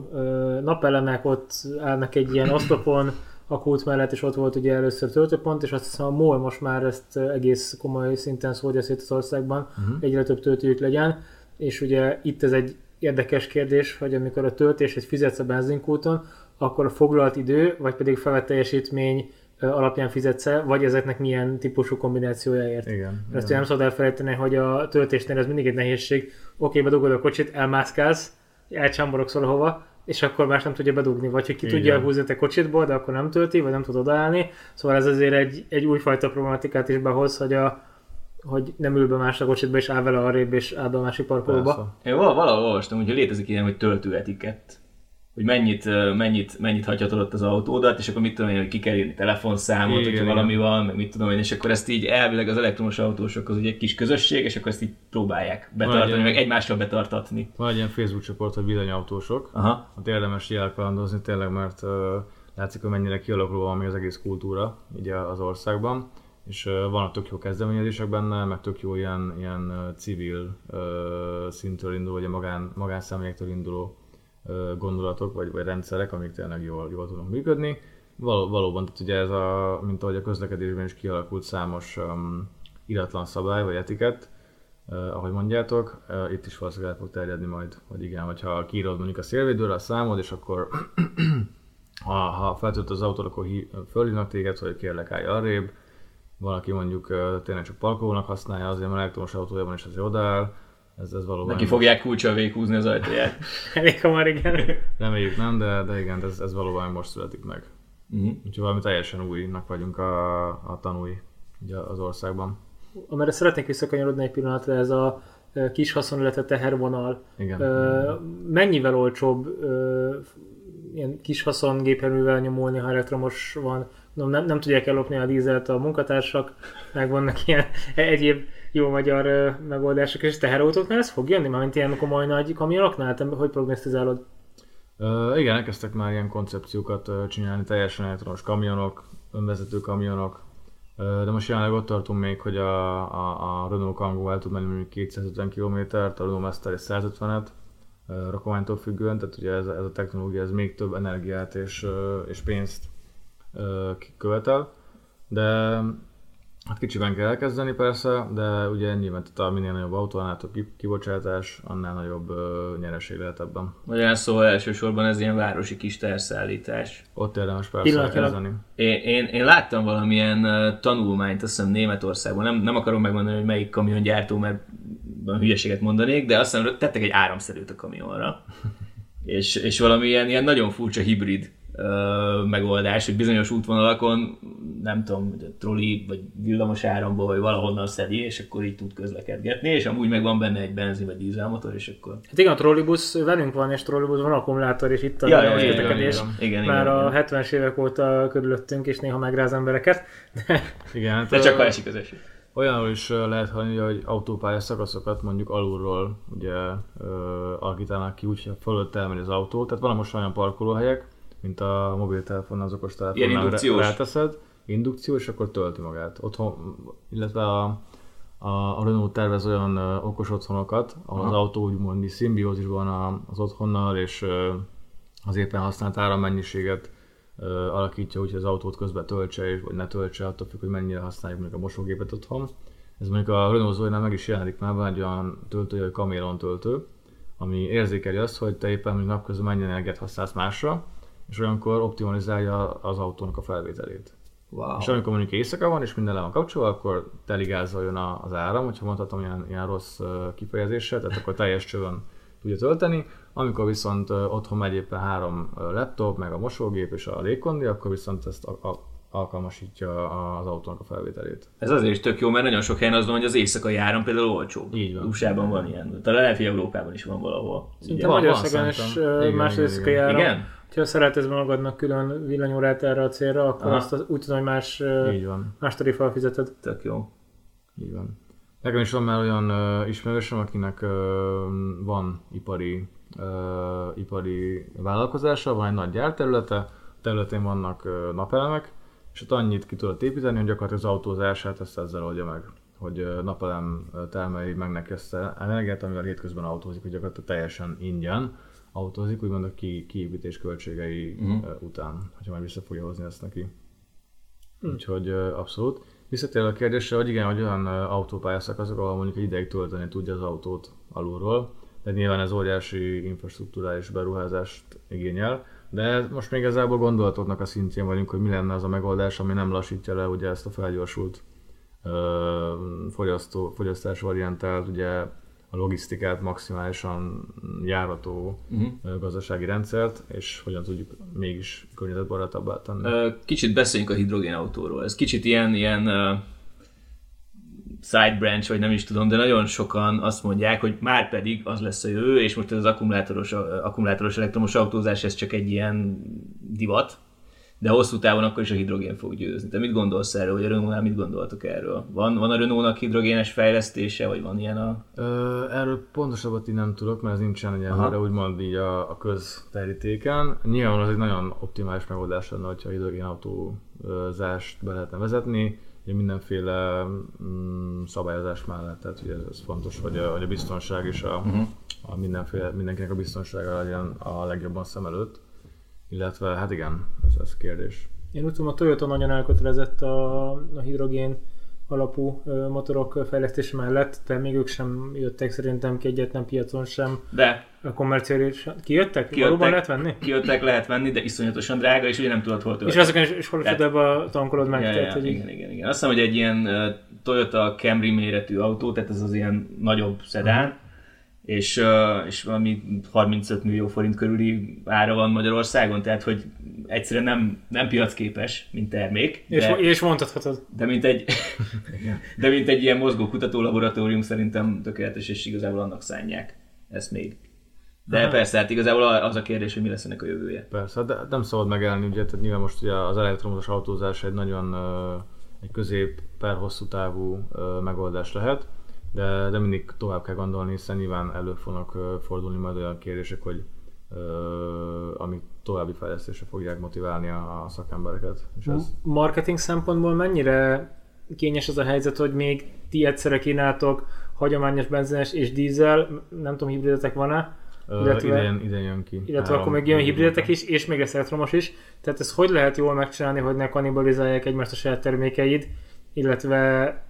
napelemek ott állnak egy ilyen oszlopon, a kút mellett, és ott volt ugye először töltőpont, és azt hiszem a MOL most már ezt egész komoly szinten szólja szét az országban, uh-huh. egyre több töltőjük legyen, és ugye itt ez egy érdekes kérdés, hogy amikor a töltését fizetsz a benzinkúton, akkor a foglalt idő, vagy pedig felvett teljesítmény alapján fizetsz vagy ezeknek milyen típusú kombinációjáért. Igen. Ezt igen. nem szabad elfelejteni, hogy a töltésnél ez mindig egy nehézség. Oké, bedugod a kocsit, elmászkálsz, elcsámborogsz valahova, és akkor más nem tudja bedugni, vagy hogy ki Igen. tudja húzni a kocsitból, de akkor nem tölti, vagy nem tud odaállni. Szóval ez azért egy, egy újfajta problematikát is behoz, hogy, a, hogy nem ül be más a kocsitba, és áll vele arrébb, és áll be a másik parkolóba. Én valahol olvastam, hogy létezik ilyen, hogy töltőetikett hogy mennyit, mennyit, mennyit hagyhatod ott az autódat, és akkor mit tudom én, hogy ki kell írni telefonszámot, igen, hogyha valami van, meg mit tudom én, és akkor ezt így elvileg az elektromos autósok az ugye egy kis közösség, és akkor ezt így próbálják betartani, van meg egymással betartatni. Van egy ilyen Facebook csoport, hogy villanyautósok, Aha. ott érdemes jelkalandozni tényleg, mert uh, látszik, hogy mennyire kialakuló van még az egész kultúra ugye az országban és uh, vannak tök jó kezdeményezések benne, meg tök jó ilyen, ilyen civil uh, szintől induló, vagy a magán, magánszemélyektől induló gondolatok, vagy, vagy rendszerek, amik tényleg jól, jól tudnak működni. Val, valóban, tehát ugye ez a, mint ahogy a közlekedésben is kialakult számos um, iratlan szabály, vagy etikett, uh, ahogy mondjátok, uh, itt is valószínűleg el fog terjedni majd, hogy igen, hogyha kiírod mondjuk a szélvédőre a számod, és akkor ha, ha feltölt az autót, akkor hí, fölhívnak téged, hogy kérlek állj arrébb, valaki mondjuk uh, tényleg csak parkolónak használja, azért mert elektromos autójában is azért odaáll, ez, ez valóban... Neki fogják kulcsal véghúzni az ajtaját. Elég hamar, igen. Reméljük nem, de, de igen, ez, ez valóban most születik meg. Uh-huh. Úgyhogy valami teljesen újnak vagyunk a, a tanúi ugye az országban. Amire szeretnék visszakanyarodni egy pillanatra, ez a kis haszon, illetve tehervonal. Igen. mennyivel olcsóbb ilyen kis haszon gépjárművel nyomulni, ha elektromos van? Nem, nem, nem tudják ellopni a dízelt a munkatársak, meg vannak ilyen egyéb jó magyar megoldások, és teherautóknál ez fog jönni, mint ilyen komoly nagy kamionoknál? Te hogy prognosztizálod? Uh, igen, elkezdtek már ilyen koncepciókat uh, csinálni, teljesen elektronos kamionok, önvezető kamionok, uh, de most jelenleg ott tartunk még, hogy a, a, a Renault Kangoo el tud menni mondjuk 250 km-t, a Renault Master 150-et, uh, rakománytól függően, tehát ugye ez, ez a technológia ez még több energiát és, és pénzt követel, de Hát kicsiben kell elkezdeni persze, de ugye nyilván tehát a minél nagyobb autó, annál több ki- kibocsátás, annál nagyobb ö, nyereség lehet ebben. Magyarán szóval elsősorban ez ilyen városi kis terszállítás. Ott érdemes persze kezdeni. Én, én, én láttam valamilyen tanulmányt, azt hiszem Németországban, nem, nem akarom megmondani, hogy melyik kamiongyártó, mert van hülyeséget mondanék, de azt hiszem tettek egy áramszerűt a kamionra. és, és valami ilyen, ilyen nagyon furcsa hibrid megoldás, hogy bizonyos útvonalakon, nem tudom, hogy a troli vagy villamos áramból, vagy valahonnan szedi, és akkor így tud közlekedgetni, és amúgy meg van benne egy benzin vagy dízelmotor, és akkor... Hát igen, a trollibusz velünk van, és trollibusz van akkumulátor, és itt a Ja, ja, közlekedés. igen, igen, igen, Már a igen. 70-es évek óta körülöttünk, és néha megráz embereket. De Igen, hát, De csak ha esik az eső. Olyanról is lehet hallani, hogy autópálya szakaszokat mondjuk alulról ugye ö, alakítanak ki, úgyhogy fölött elmegy az autó. Tehát van most olyan parkolóhelyek, mint a mobiltelefon, az okos Ilyen telefonnal indukciós? ráteszed, indukció, és akkor tölti magát. Otthon, illetve a, a, a Renault tervez olyan ö, okos otthonokat, ahol Aha. az autó úgymond szimbiózisban a- az otthonnal, és ö, az éppen használt árammennyiséget ö, alakítja hogy az autót közben töltse, és, vagy ne töltse, attól függ, hogy mennyire használjuk mondjuk a mosógépet otthon. Ez mondjuk a Renault Zoe-nál meg is jelenik már, van egy olyan töltő, hogy Cameron töltő, ami érzékeli azt, hogy te éppen mondjuk napközben mennyi energiát használsz másra, és olyankor optimalizálja az autónak a felvételét. Wow. És amikor mondjuk éjszaka van, és minden le van kapcsolva, akkor teligázza jön a- az áram, hogyha mondhatom ilyen, ilyen rossz kifejezéssel, tehát akkor teljes csövön tudja tölteni. Amikor viszont otthon megy éppen három laptop, meg a mosógép és a légkondi, akkor viszont ezt a, a, alkalmasítja az autónak a felvételét. Ez azért is tök jó, mert nagyon sok helyen az van, hogy az éjszakai áram például olcsóbb. Így van. USA-ban van ilyen. Talán lehet, hogy Európában is van valahol. szinte Magyarországon is igen, éjszakai áram. Igen? Ha szeretesz magadnak külön villanyórát erre a célra, akkor Aha. azt az, úgy tudom, hogy más, Így van. más tarifával fizeted. Tök jó. Így van. Nekem is van már olyan uh, ismerősöm, akinek uh, van ipari, uh, ipari vállalkozása, van egy nagy gyárterülete, területén vannak uh, napelemek, és ott annyit ki tudott építeni, hogy gyakorlatilag az autózását ezt ezzel oldja meg hogy napelem termeli meg neki ezt a energiát, amivel hétközben autózik, hogy gyakorlatilag teljesen ingyen autózik, úgymond a ki, kiépítés költségei Mhm. uh, után, hogyha majd vissza fogja hozni ezt neki. Úgyhogy uh, abszolút. Visszatérve a kérdésre, hogy igen, hogy olyan autópályaszakaszok, ahol mondjuk egy ideig tölteni tudja az autót alulról, de nyilván ez óriási infrastruktúrális beruházást igényel, de most még igazából gondolatoknak a szintjén vagyunk, hogy mi lenne az a megoldás, ami nem lassítja le ugye ezt a felgyorsult fogyasztó, fogyasztás variantált, ugye a logisztikát maximálisan járató Uh-huh. uh, gazdasági rendszert, és hogyan tudjuk mégis környezetbarátabbá tenni. Kicsit beszéljünk a hidrogénautóról. Ez kicsit ilyen, ilyen side branch, vagy nem is tudom, de nagyon sokan azt mondják, hogy már pedig az lesz a jövő, és most ez az akkumulátoros, akkumulátoros elektromos autózás, ez csak egy ilyen divat, de hosszú távon akkor is a hidrogén fog győzni. Te mit gondolsz erről, vagy a Renault-nál mit gondoltok erről? Van, van a Renault-nak hidrogénes fejlesztése, vagy van ilyen a... Ö, erről pontosabbat így nem tudok, mert ez nincsen egyelőre úgymond így a, a közterítéken. Nyilván az egy nagyon optimális megoldás lenne, hogyha hidrogénautózást be lehetne vezetni, ugye mindenféle mm, szabályozás mellett, tehát ugye ez fontos, hogy a, hogy a biztonság és a, uh-huh. a mindenféle, mindenkinek a biztonsága legyen a legjobban szem előtt. Illetve, hát igen, ez, ez kérdés. Én úgy tudom, a Toyota nagyon elkötelezett a, a hidrogén alapú motorok fejlesztése mellett, de még ők sem jöttek szerintem ki egyetlen piacon sem De a komerciális... Kijöttek? Kijöttek. Valóban lehet venni? kijöttek, lehet venni, de iszonyatosan drága, és ugye nem tudod hol És ezeken is hol Tehát- tankolod meg. Ja, tehát, ja, hogy igen, igen, igen. Azt hiszem, hogy egy ilyen Toyota Camry méretű autó, tehát ez az ilyen nagyobb szedán, Mhm. És, és valami 35 millió forint körüli ára van Magyarországon, tehát hogy egyszerűen nem, nem piacképes, mint termék, És, de, és mondhatod. de, mint egy, de mint egy ilyen mozgó kutató laboratórium szerintem tökéletes, és igazából annak szánják ezt még. De Aha. persze, hát igazából az a kérdés, hogy mi lesz ennek a jövője. Persze, de nem szabad megállni, ugye, tehát nyilván most ugye az elektromos autózás egy nagyon egy közép per hosszú távú megoldás lehet, de, de mindig tovább kell gondolni, hiszen nyilván elő fognak fordulni majd olyan kérdések, hogy ö, amik további fejlesztésre fogják motiválni a, szakembereket. És ez, Marketing szempontból mennyire kényes az a helyzet, hogy még ti egyszerre kínáltok hagyományos benzines és dízel, nem tudom, hibridetek van-e, illetve- idén, idén jön ki. illetve Három- akkor még jön hibridetek is, és még lesz elektromos is. Tehát ez hogy lehet jól megcsinálni, hogy ne kannibalizálják egymást a saját termékeid, illetve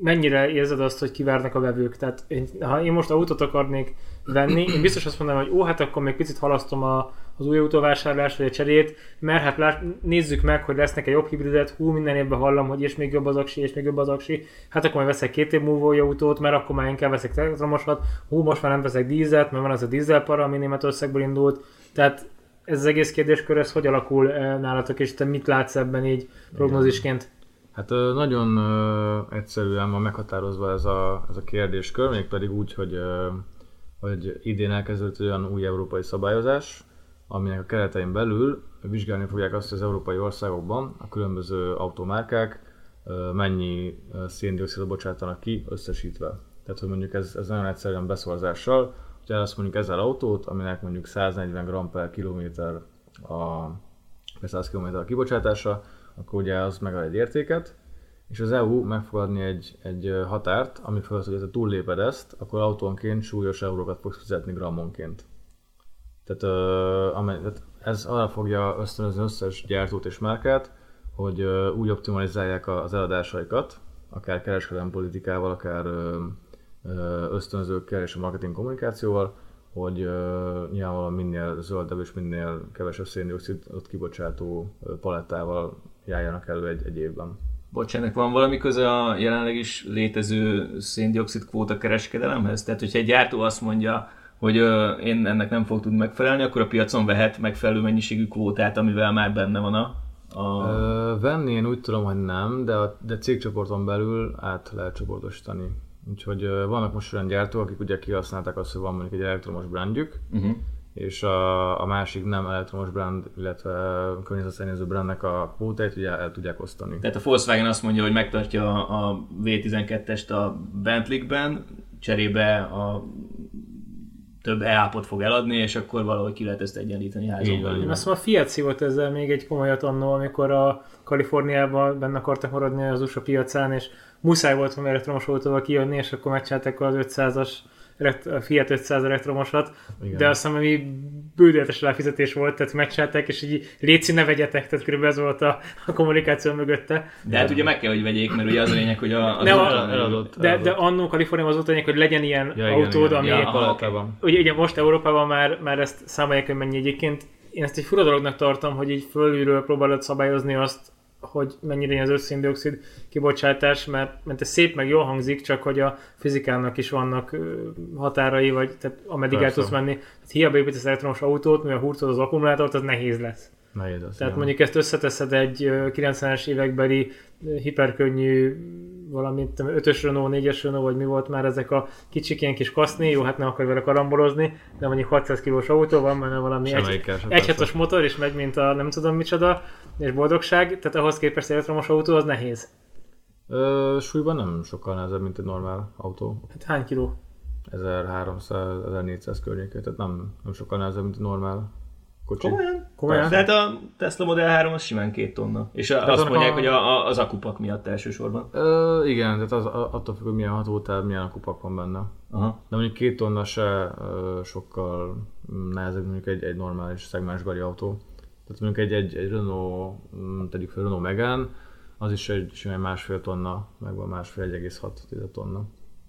mennyire érzed azt, hogy kivárnak a vevők? Tehát én, ha én most autót akarnék venni, én biztos azt mondanám, hogy ó, hát akkor még picit halasztom a, az új autóvásárlást vagy a cserét, mert hát lát, nézzük meg, hogy lesznek egy jobb hibridet, hú, minden évben hallom, hogy és még jobb az aksi, és még jobb az aksi, hát akkor majd veszek két év múlva új autót, mert akkor már inkább veszek elektromosat, hú, most már nem veszek dízelt, mert van az a dízelpara, ami Németországból indult, tehát ez az egész kérdéskör, ez hogy alakul nálatok, és te mit látsz ebben így prognózisként? Hát nagyon egyszerűen van meghatározva ez a, ez a kérdéskör, mégpedig úgy, hogy, hogy idén elkezdődött olyan új európai szabályozás, aminek a keretein belül vizsgálni fogják azt, hogy az európai országokban a különböző automárkák mennyi széndiokszidot bocsátanak ki összesítve. Tehát, hogy mondjuk ez, ez nagyon egyszerűen beszorzással, hogyha azt mondjuk ezzel autót, aminek mondjuk 140 g per kilométer a 100 km a kibocsátása, akkor ugye az megad egy értéket, és az EU meg egy, egy határt, ami felett, hogy ha túlléped ezt, akkor autónként súlyos eurókat fogsz fizetni grammonként. Tehát, uh, amely, tehát ez arra fogja ösztönözni összes gyártót és márkát, hogy uh, úgy optimalizálják az eladásaikat, akár kereskedelmi politikával, akár uh, ösztönzőkkel és a marketing kommunikációval, hogy uh, nyilvánvalóan minél zöldebb és minél kevesebb széndiokszidot kibocsátó palettával járjanak elő egy, egy évben. Bocsánat, van valami köze a jelenleg is létező széndiokszid kvóta kereskedelemhez? Tehát, hogyha egy gyártó azt mondja, hogy ö, én ennek nem fog tudni megfelelni, akkor a piacon vehet megfelelő mennyiségű kvótát, amivel már benne van a... a... Ö, venni én úgy tudom, hogy nem, de a de cégcsoporton belül át lehet csoportosítani. Úgyhogy ö, vannak most olyan gyártók, akik ugye kihasználták azt, hogy van mondjuk egy elektromos brandjük, uh-huh és a, a másik nem elektromos brand, illetve környezetszennyező brandnek a kvótáit ugye el tudják osztani. Tehát a Volkswagen azt mondja, hogy megtartja a V12-est a Bentley-ben, cserébe a több e fog eladni, és akkor valahogy ki lehet ezt egyenlíteni házon belül. Azt mondom, a Fiat szívott ezzel még egy komolyat annó, amikor a Kaliforniában benne akartak maradni az USA piacán, és muszáj volt valami elektromos autóval kijönni, és akkor megcsinálták az 500-as a Fiat 500 elektromosat, Igen. de azt hiszem, ami bődeletes lefizetés volt, tehát megcsinálták, és így léci ne vegyetek, tehát körülbelül ez volt a, a kommunikáció mögötte. De hát ugye meg kell, hogy vegyék, mert ugye az a lényeg, hogy a, az de, a, eladott, de, de annó Kaliforniában az volt a lényeg, hogy legyen ilyen ja, autód, igen, ami... Ja, okay. ugye, ugye most Európában már, már ezt számolják, hogy mennyi egyébként. Én ezt egy fura dolognak tartom, hogy így fölülről próbálod szabályozni azt, hogy mennyire az összéndiokszid kibocsátás, mert, mert ez szép meg jól hangzik, csak hogy a fizikának is vannak határai, vagy tehát ameddig Persze. el tudsz menni. Tehát hiába építesz elektromos autót, mivel hurcod az akkumulátort, az nehéz lesz. Nehéz az, Tehát mondjuk ezt összeteszed egy 90-es évekbeli hiperkönnyű valamint ötös Renault, négyes Renault, vagy mi volt már ezek a kicsik ilyen kis kaszni, jó, hát nem akar vele karambolozni, de mondjuk 600 kilós autó van, mert valami egy, egy hetos motor, és megy, mint a nem tudom micsoda, és boldogság, tehát ahhoz képest elektromos autó az nehéz. Ö, súlyban nem sokkal nehezebb, mint egy normál autó. Hát hány kiló? 1300-1400 környéke, tehát nem, nem sokkal nehezebb, mint egy normál kocsi. Komolyan? Komolyan? Tehát a Tesla Model 3 az simán két tonna. És a, azt mondják, a... hogy a, a, az akupak miatt elsősorban. Ö, igen, tehát az, attól függ, hogy milyen hatótáv, milyen akupak van benne. Aha. De mondjuk két tonna se ö, sokkal nehezebb, mondjuk egy, egy normális szegmensbeli autó. Tehát mondjuk egy, egy, egy Renault, mm, tegyük fel Renault Megane, az is egy simán másfél tonna, meg van másfél 1,6 tonna.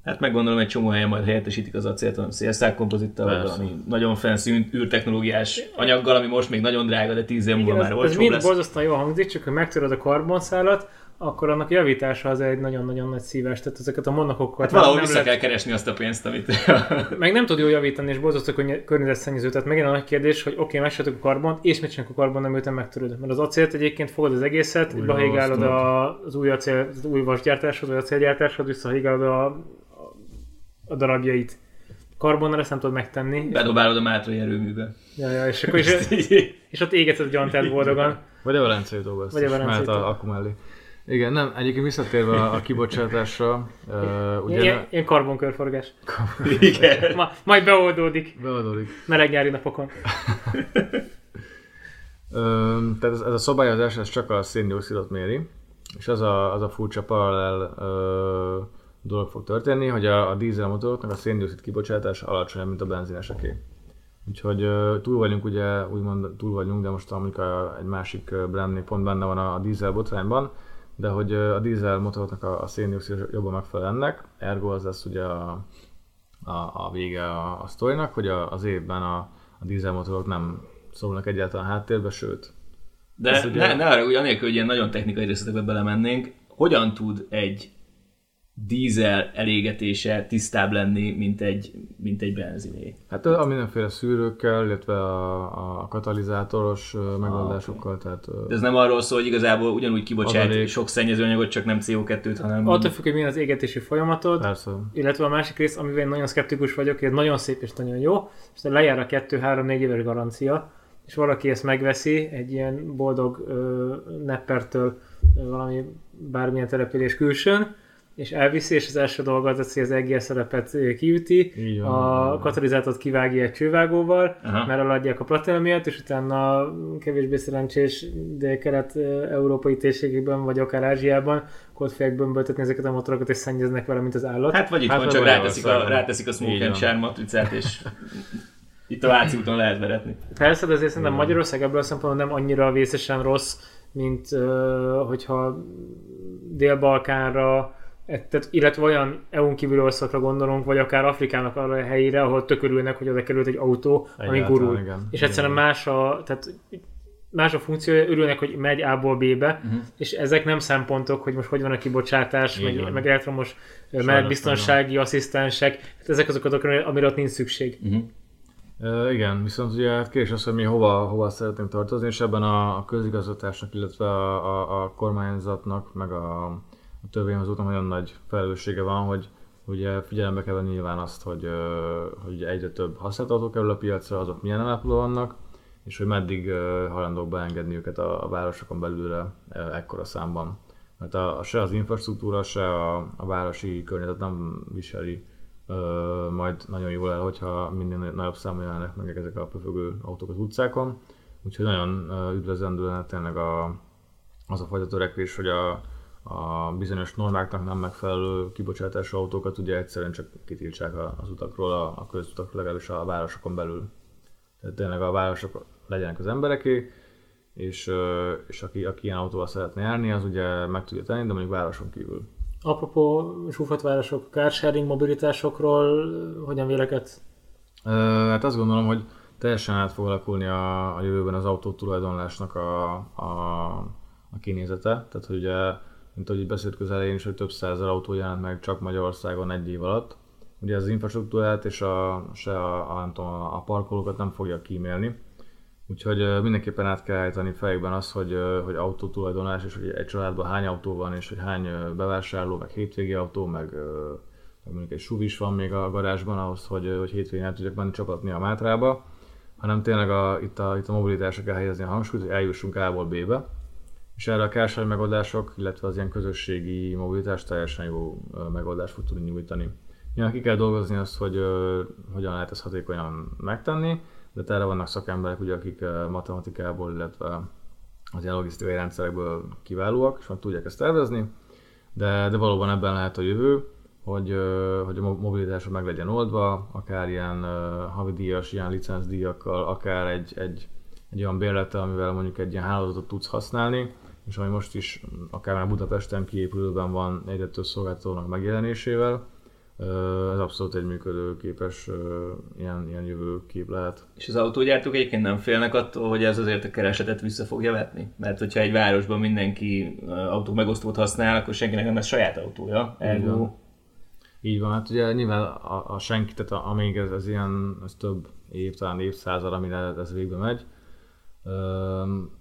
Hát meggondolom, egy csomó helyen majd helyettesítik az acélt, hanem szélszák kompozittal, vagy valami nagyon fancy űrtechnológiás anyaggal, ami most még nagyon drága, de tíz év múlva már olcsóbb Ez mind borzasztóan jól hangzik, csak ha megtöröd a karbonszálat, akkor annak javítása az egy nagyon-nagyon nagy szíves. Tehát ezeket a monokokat... Hát valahogy vissza lehet... kell keresni azt a pénzt, amit... meg nem tud jól javítani, és borzasztó környezetszennyező. Tehát megint a nagy kérdés, hogy oké, okay, a karbont, és mit csinálunk a karbon, nem után megtöröd. Mert az acélt egyébként fogod az egészet, behégálod az új acél, az új vasgyártáshoz, vagy acélgyártáshoz, visszahégálod a a darabjait. Karbonnal ezt nem tudod megtenni. Bedobálod a Mátrai erőműbe. Ja, ja, és akkor is, és ott égetsz a gyantát boldogan. Vagy a Velencei dolgozt. Vagy a Velencei Mert a akku mellé. Igen, nem, egyébként visszatérve a, a kibocsátásra, uh, ugye... Ilyen, ilyen karbonkörforgás. Igen. Ma, majd beoldódik. Beoldódik. Meleg nyári napokon. um, tehát ez, ez, a szabályozás ez csak a széndiokszidot méri, és az a, az a furcsa paralel uh, dolog fog történni, hogy a, a dízelmotoroknak a széndiokszid kibocsátása alacsonyabb, mint a benzineseké. Úgyhogy túl vagyunk ugye, úgymond túl vagyunk, de most amikor egy másik brandnél pont benne van a, a dízel botrányban, de hogy a dízel motoroknak a, a széndiokszid jobban megfelel ennek, ergo az lesz ugye a, a, a vége a, a sztorinak, hogy a, az évben a, a dízelmotorok nem szólnak egyáltalán háttérbe, sőt. De ugye... ne, ne arra, hogy anélkül, hogy ilyen nagyon technikai részletekbe belemennénk, hogyan tud egy dízel elégetése tisztább lenni, mint egy, mint egy benziné. Hát a mindenféle szűrőkkel, illetve a, a katalizátoros megoldásokkal. Ah, okay. tehát, De ez nem arról szól, hogy igazából ugyanúgy kibocsát adalék. sok szennyezőanyagot, csak nem CO2-t, hanem... Attól függ, hogy milyen az égetési folyamatod, Persze. illetve a másik rész, amivel én nagyon szkeptikus vagyok, hogy ez nagyon szép és nagyon jó, és lejár a 2-3-4 éves garancia, és valaki ezt megveszi egy ilyen boldog ö, neppertől valami bármilyen település külsőn, és elviszi, és az első dolga az, hogy az EGS szerepet kiüti, a katalizátort kivágja egy csővágóval, Aha. mert eladják a platina miatt, és utána kevésbé szerencsés dél-kelet-európai térségekben, vagy akár Ázsiában, fogják bömböltetni ezeket a motorokat, és szennyeznek vele, mint az állat. Hát vagy itt hát van, csak ráteszik a, ráteszik a Smoke and Charm matricát, és itt a Váci úton lehet veretni. Persze, de azért szerintem Magyarország ebből a szempontból nem annyira vészesen rossz, mint uh, hogyha Dél-Balkánra tehát, illetve olyan EU-n kívüli országokra gondolunk, vagy akár Afrikának arra a helyére, ahol tökörülnek, hogy oda került egy autó, ami gurul. Igen. És egyszerűen igen. más a, tehát más a funkció, örülnek, hogy megy A-ból B-be, uh-huh. és ezek nem szempontok, hogy most hogy van a kibocsátás, meg, meg elektromos biztonsági asszisztensek, hát ezek azok a dolgok, amire ott nincs szükség. Uh-huh. Uh, igen, viszont ugye hát kérdés az, hogy mi hova, hova szeretnénk tartozni, és ebben a, a közigazgatásnak, illetve a, a, a kormányzatnak, meg a, a törvényhozóknak nagyon nagy felelőssége van, hogy ugye figyelembe kell venni nyilván azt, hogy, hogy egyre több használt kerül a piacra, azok milyen elápoló vannak, és hogy meddig hajlandók beengedni őket a, a városokon belülre ekkora számban. Mert a se az infrastruktúra, se a, a városi környezet nem viseli ö, majd nagyon jól el, hogyha minden nagyobb számú jelennek meg ezek a pöfögő autók az utcákon. Úgyhogy nagyon üdvözlendő lenne tényleg a, az a fajta törekvés, hogy a, a bizonyos normáknak nem megfelelő kibocsátású autókat ugye egyszerűen csak kitiltsák az utakról, a, a közutak legalábbis a városokon belül. Tehát tényleg a városok legyenek az embereké, és, és aki, aki ilyen autóval szeretne járni, az ugye meg tudja tenni, de mondjuk városon kívül. Apropó városok, carsharing mobilitásokról hogyan véleked? Hát azt gondolom, hogy teljesen át fog alakulni a, a jövőben az autó tulajdonlásnak a, a, a kinézete. Tehát, hogy ugye mint ahogy beszélt közelén is, hogy több százer autó jelent meg csak Magyarországon egy év alatt. Ugye az infrastruktúrát és a, se a, a, nem tudom, a parkolókat nem fogja kímélni. Úgyhogy mindenképpen át kell állítani fejekben az, hogy, hogy autótulajdonlás, és hogy egy családban hány autó van, és hogy hány bevásárló, meg hétvégi autó, meg, meg mondjuk egy SUV is van még a garázsban ahhoz, hogy, hogy hétvégén el tudjak menni csapatni a Mátrába, hanem tényleg a, itt, a, itt a mobilitásra kell helyezni a hangsúlyt, hogy eljussunk A-ból B-be, és erre a carsharing megoldások, illetve az ilyen közösségi mobilitás teljesen jó megoldást fog tudni nyújtani. Ja, ki kell dolgozni azt, hogy uh, hogyan lehet ezt hatékonyan megtenni, de erre vannak szakemberek, ugye, akik matematikából, illetve az ilyen logisztikai rendszerekből kiválóak, és meg tudják ezt tervezni, de, de valóban ebben lehet a jövő, hogy, hogy a mobilitásra meg legyen oldva, akár ilyen havidíjas, ilyen licencdíjakkal, akár egy, egy, egy olyan bérlettel, amivel mondjuk egy ilyen hálózatot tudsz használni, és ami most is akár már Budapesten kiépülőben van egyre több szolgáltatónak megjelenésével, ez abszolút egy működőképes ilyen, ilyen jövőkép lehet. És az autógyártók egyébként nem félnek attól, hogy ez azért a keresetet vissza fogja vetni? Mert hogyha egy városban mindenki autó megosztót használ, akkor senkinek nem lesz saját autója. Ergo... Így van, hát ugye nyilván a, a senki, tehát amíg ez, ez ilyen, ez több év, talán évszázad, amire ez végbe megy,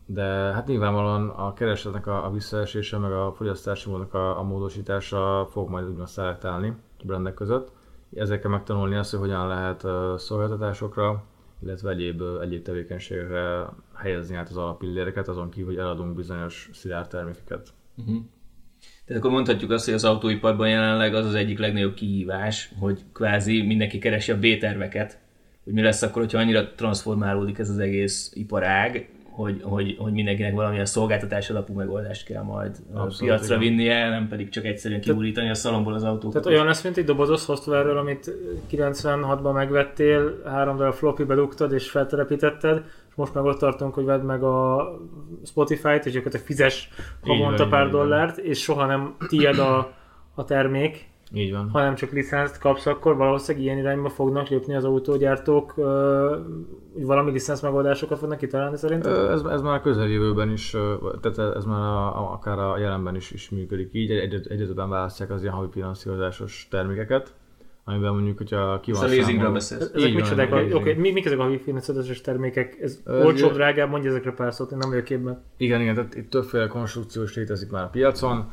de hát nyilvánvalóan a keresletnek a, a visszaesése, meg a fogyasztási módnak a, a módosítása fog majd úgymond szelektálni a brandek között. Ezekkel megtanulni azt, hogy hogyan lehet szolgáltatásokra, illetve egyéb, egyéb tevékenységekre helyezni át az alapilléreket, azon kívül, hogy eladunk bizonyos szilárd termékeket. Uh-huh. Tehát akkor mondhatjuk azt, hogy az autóiparban jelenleg az az egyik legnagyobb kihívás, hogy kvázi mindenki keresi a B-terveket, hogy mi lesz akkor, hogyha annyira transformálódik ez az egész iparág, hogy, hogy, hogy mindenkinek valamilyen szolgáltatás alapú megoldást kell majd Abszolút, piacra igen. vinnie, nem pedig csak egyszerűen kiúrítani a szalomból az autókat. Tehát olyan lesz, mint egy dobozos szoftverről, amit 96-ban megvettél, három darab floppy bedugtad és feltelepítetted, és most meg ott tartunk, hogy vedd meg a Spotify-t, és gyakorlatilag fizes havonta pár dollárt, és soha nem tied a, a termék, Így van. hanem csak licenszt kapsz, akkor valószínűleg ilyen irányba fognak lépni az autógyártók, ö, valami licensz megoldásokat fognak kitalálni szerintem? Ö, Ez, ez már a közeljövőben is, tehát ez már a, a, akár a jelenben is, is működik így, egy, egy, egyedülben választják az ilyen havi finanszírozásos termékeket, amiben mondjuk, hogyha ki van számolva- beszélsz. Ezek micsodák? Oké, okay, mi, mik ezek a havi finanszírozásos termékek? Ez Ö, ugye- drágább? Mondj ezekre pár szót, én nem vagyok képben. Igen, igen, tehát itt többféle konstrukció is létezik már a piacon.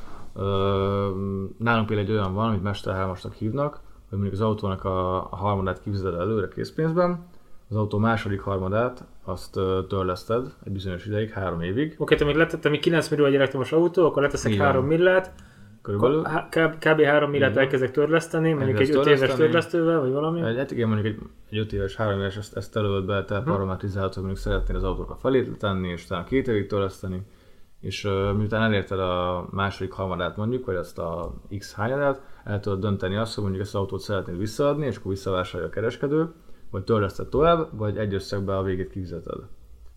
Nálunk például egy olyan van, amit Mester 3 hívnak, hogy mondjuk az autónak a, harmadát kifizeted előre készpénzben, az autó második harmadát azt törleszted egy bizonyos ideig, három évig Oké, te még letettem, még 9 millió egy elektromos autó, akkor leteszek van. 3 millát, körülbelül. kb. kb. 3 millát elkezdek törleszteni, mondjuk egy Elkezdesz 5 éves törlesztővel, vagy valami. Egy, hát igen, mondjuk egy, egy 5 éves, 3 éves ezt, ezt előtt be, tehát már 16 hogy mondjuk szeretnéd az autók a felét tenni, és utána két évig törleszteni, és uh, miután elérted a második harmadát mondjuk, vagy azt a x hányadát, el tudod dönteni azt, hogy mondjuk ezt az autót szeretnéd visszaadni, és akkor visszavásárolja a kereskedő, vagy törleszted tovább, vagy egy összegbe a végét kifizeted.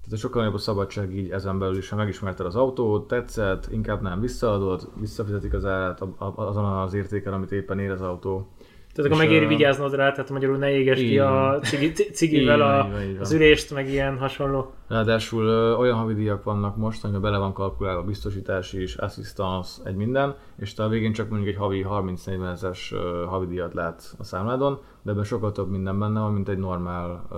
Tehát sokkal nagyobb a szabadság így ezen belül is, ha megismerted az autót, tetszett, inkább nem visszaadod, visszafizetik az árát azon az értéken, amit éppen ér az autó. Tehát akkor megéri vigyáznod rá, tehát magyarul ne éges ki a cigi, cigivel a, így van, így van. az ülést, meg ilyen hasonló. Ráadásul ö, olyan havidíjak vannak most, amiben bele van kalkulálva a biztosítási is, assistance, egy minden, és te a végén csak mondjuk egy havi 30-40 ezeres ö, havidíjat látsz a számládon, de ebben sokkal több minden benne van, mint egy normál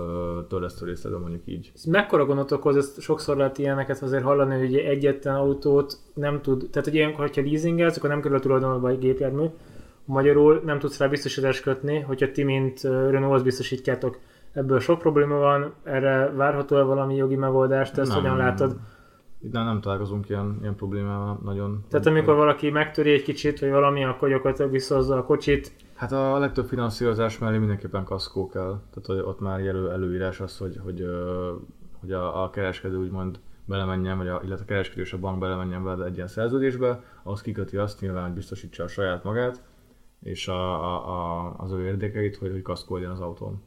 törlesztő részletben mondjuk így. Ez mekkora gondot okoz, ezt sokszor lehet ilyeneket azért hallani, hogy egyetlen autót nem tud, tehát hogy ilyenkor, hogyha leasingelsz, akkor nem kerül a tulajdonodba egy gépjármű, Magyarul nem tudsz rá biztosítást kötni, hogyha ti, mint Renault-hoz biztosítjátok. Ebből sok probléma van, erre várható-e valami jogi megoldást, ezt Nem. hogyan látod? Itt nem, találkozunk ilyen, ilyen problémával nagyon. Tehát amikor valaki megtöri egy kicsit, vagy valami, akkor gyakorlatilag visszahozza a kocsit. Hát a legtöbb finanszírozás mellé mindenképpen kaszkó kell. Tehát hogy ott már elő, előírás az, hogy, hogy, hogy a, a kereskedő úgymond belemenjen, vagy a, illetve a kereskedő és a bank belemenjen veled egy ilyen szerződésbe, ahhoz kiköti azt nyilván, hogy biztosítsa a saját magát, és a, a, a, az ő érdekeit, hogy, hogy kaszkó legyen az autón.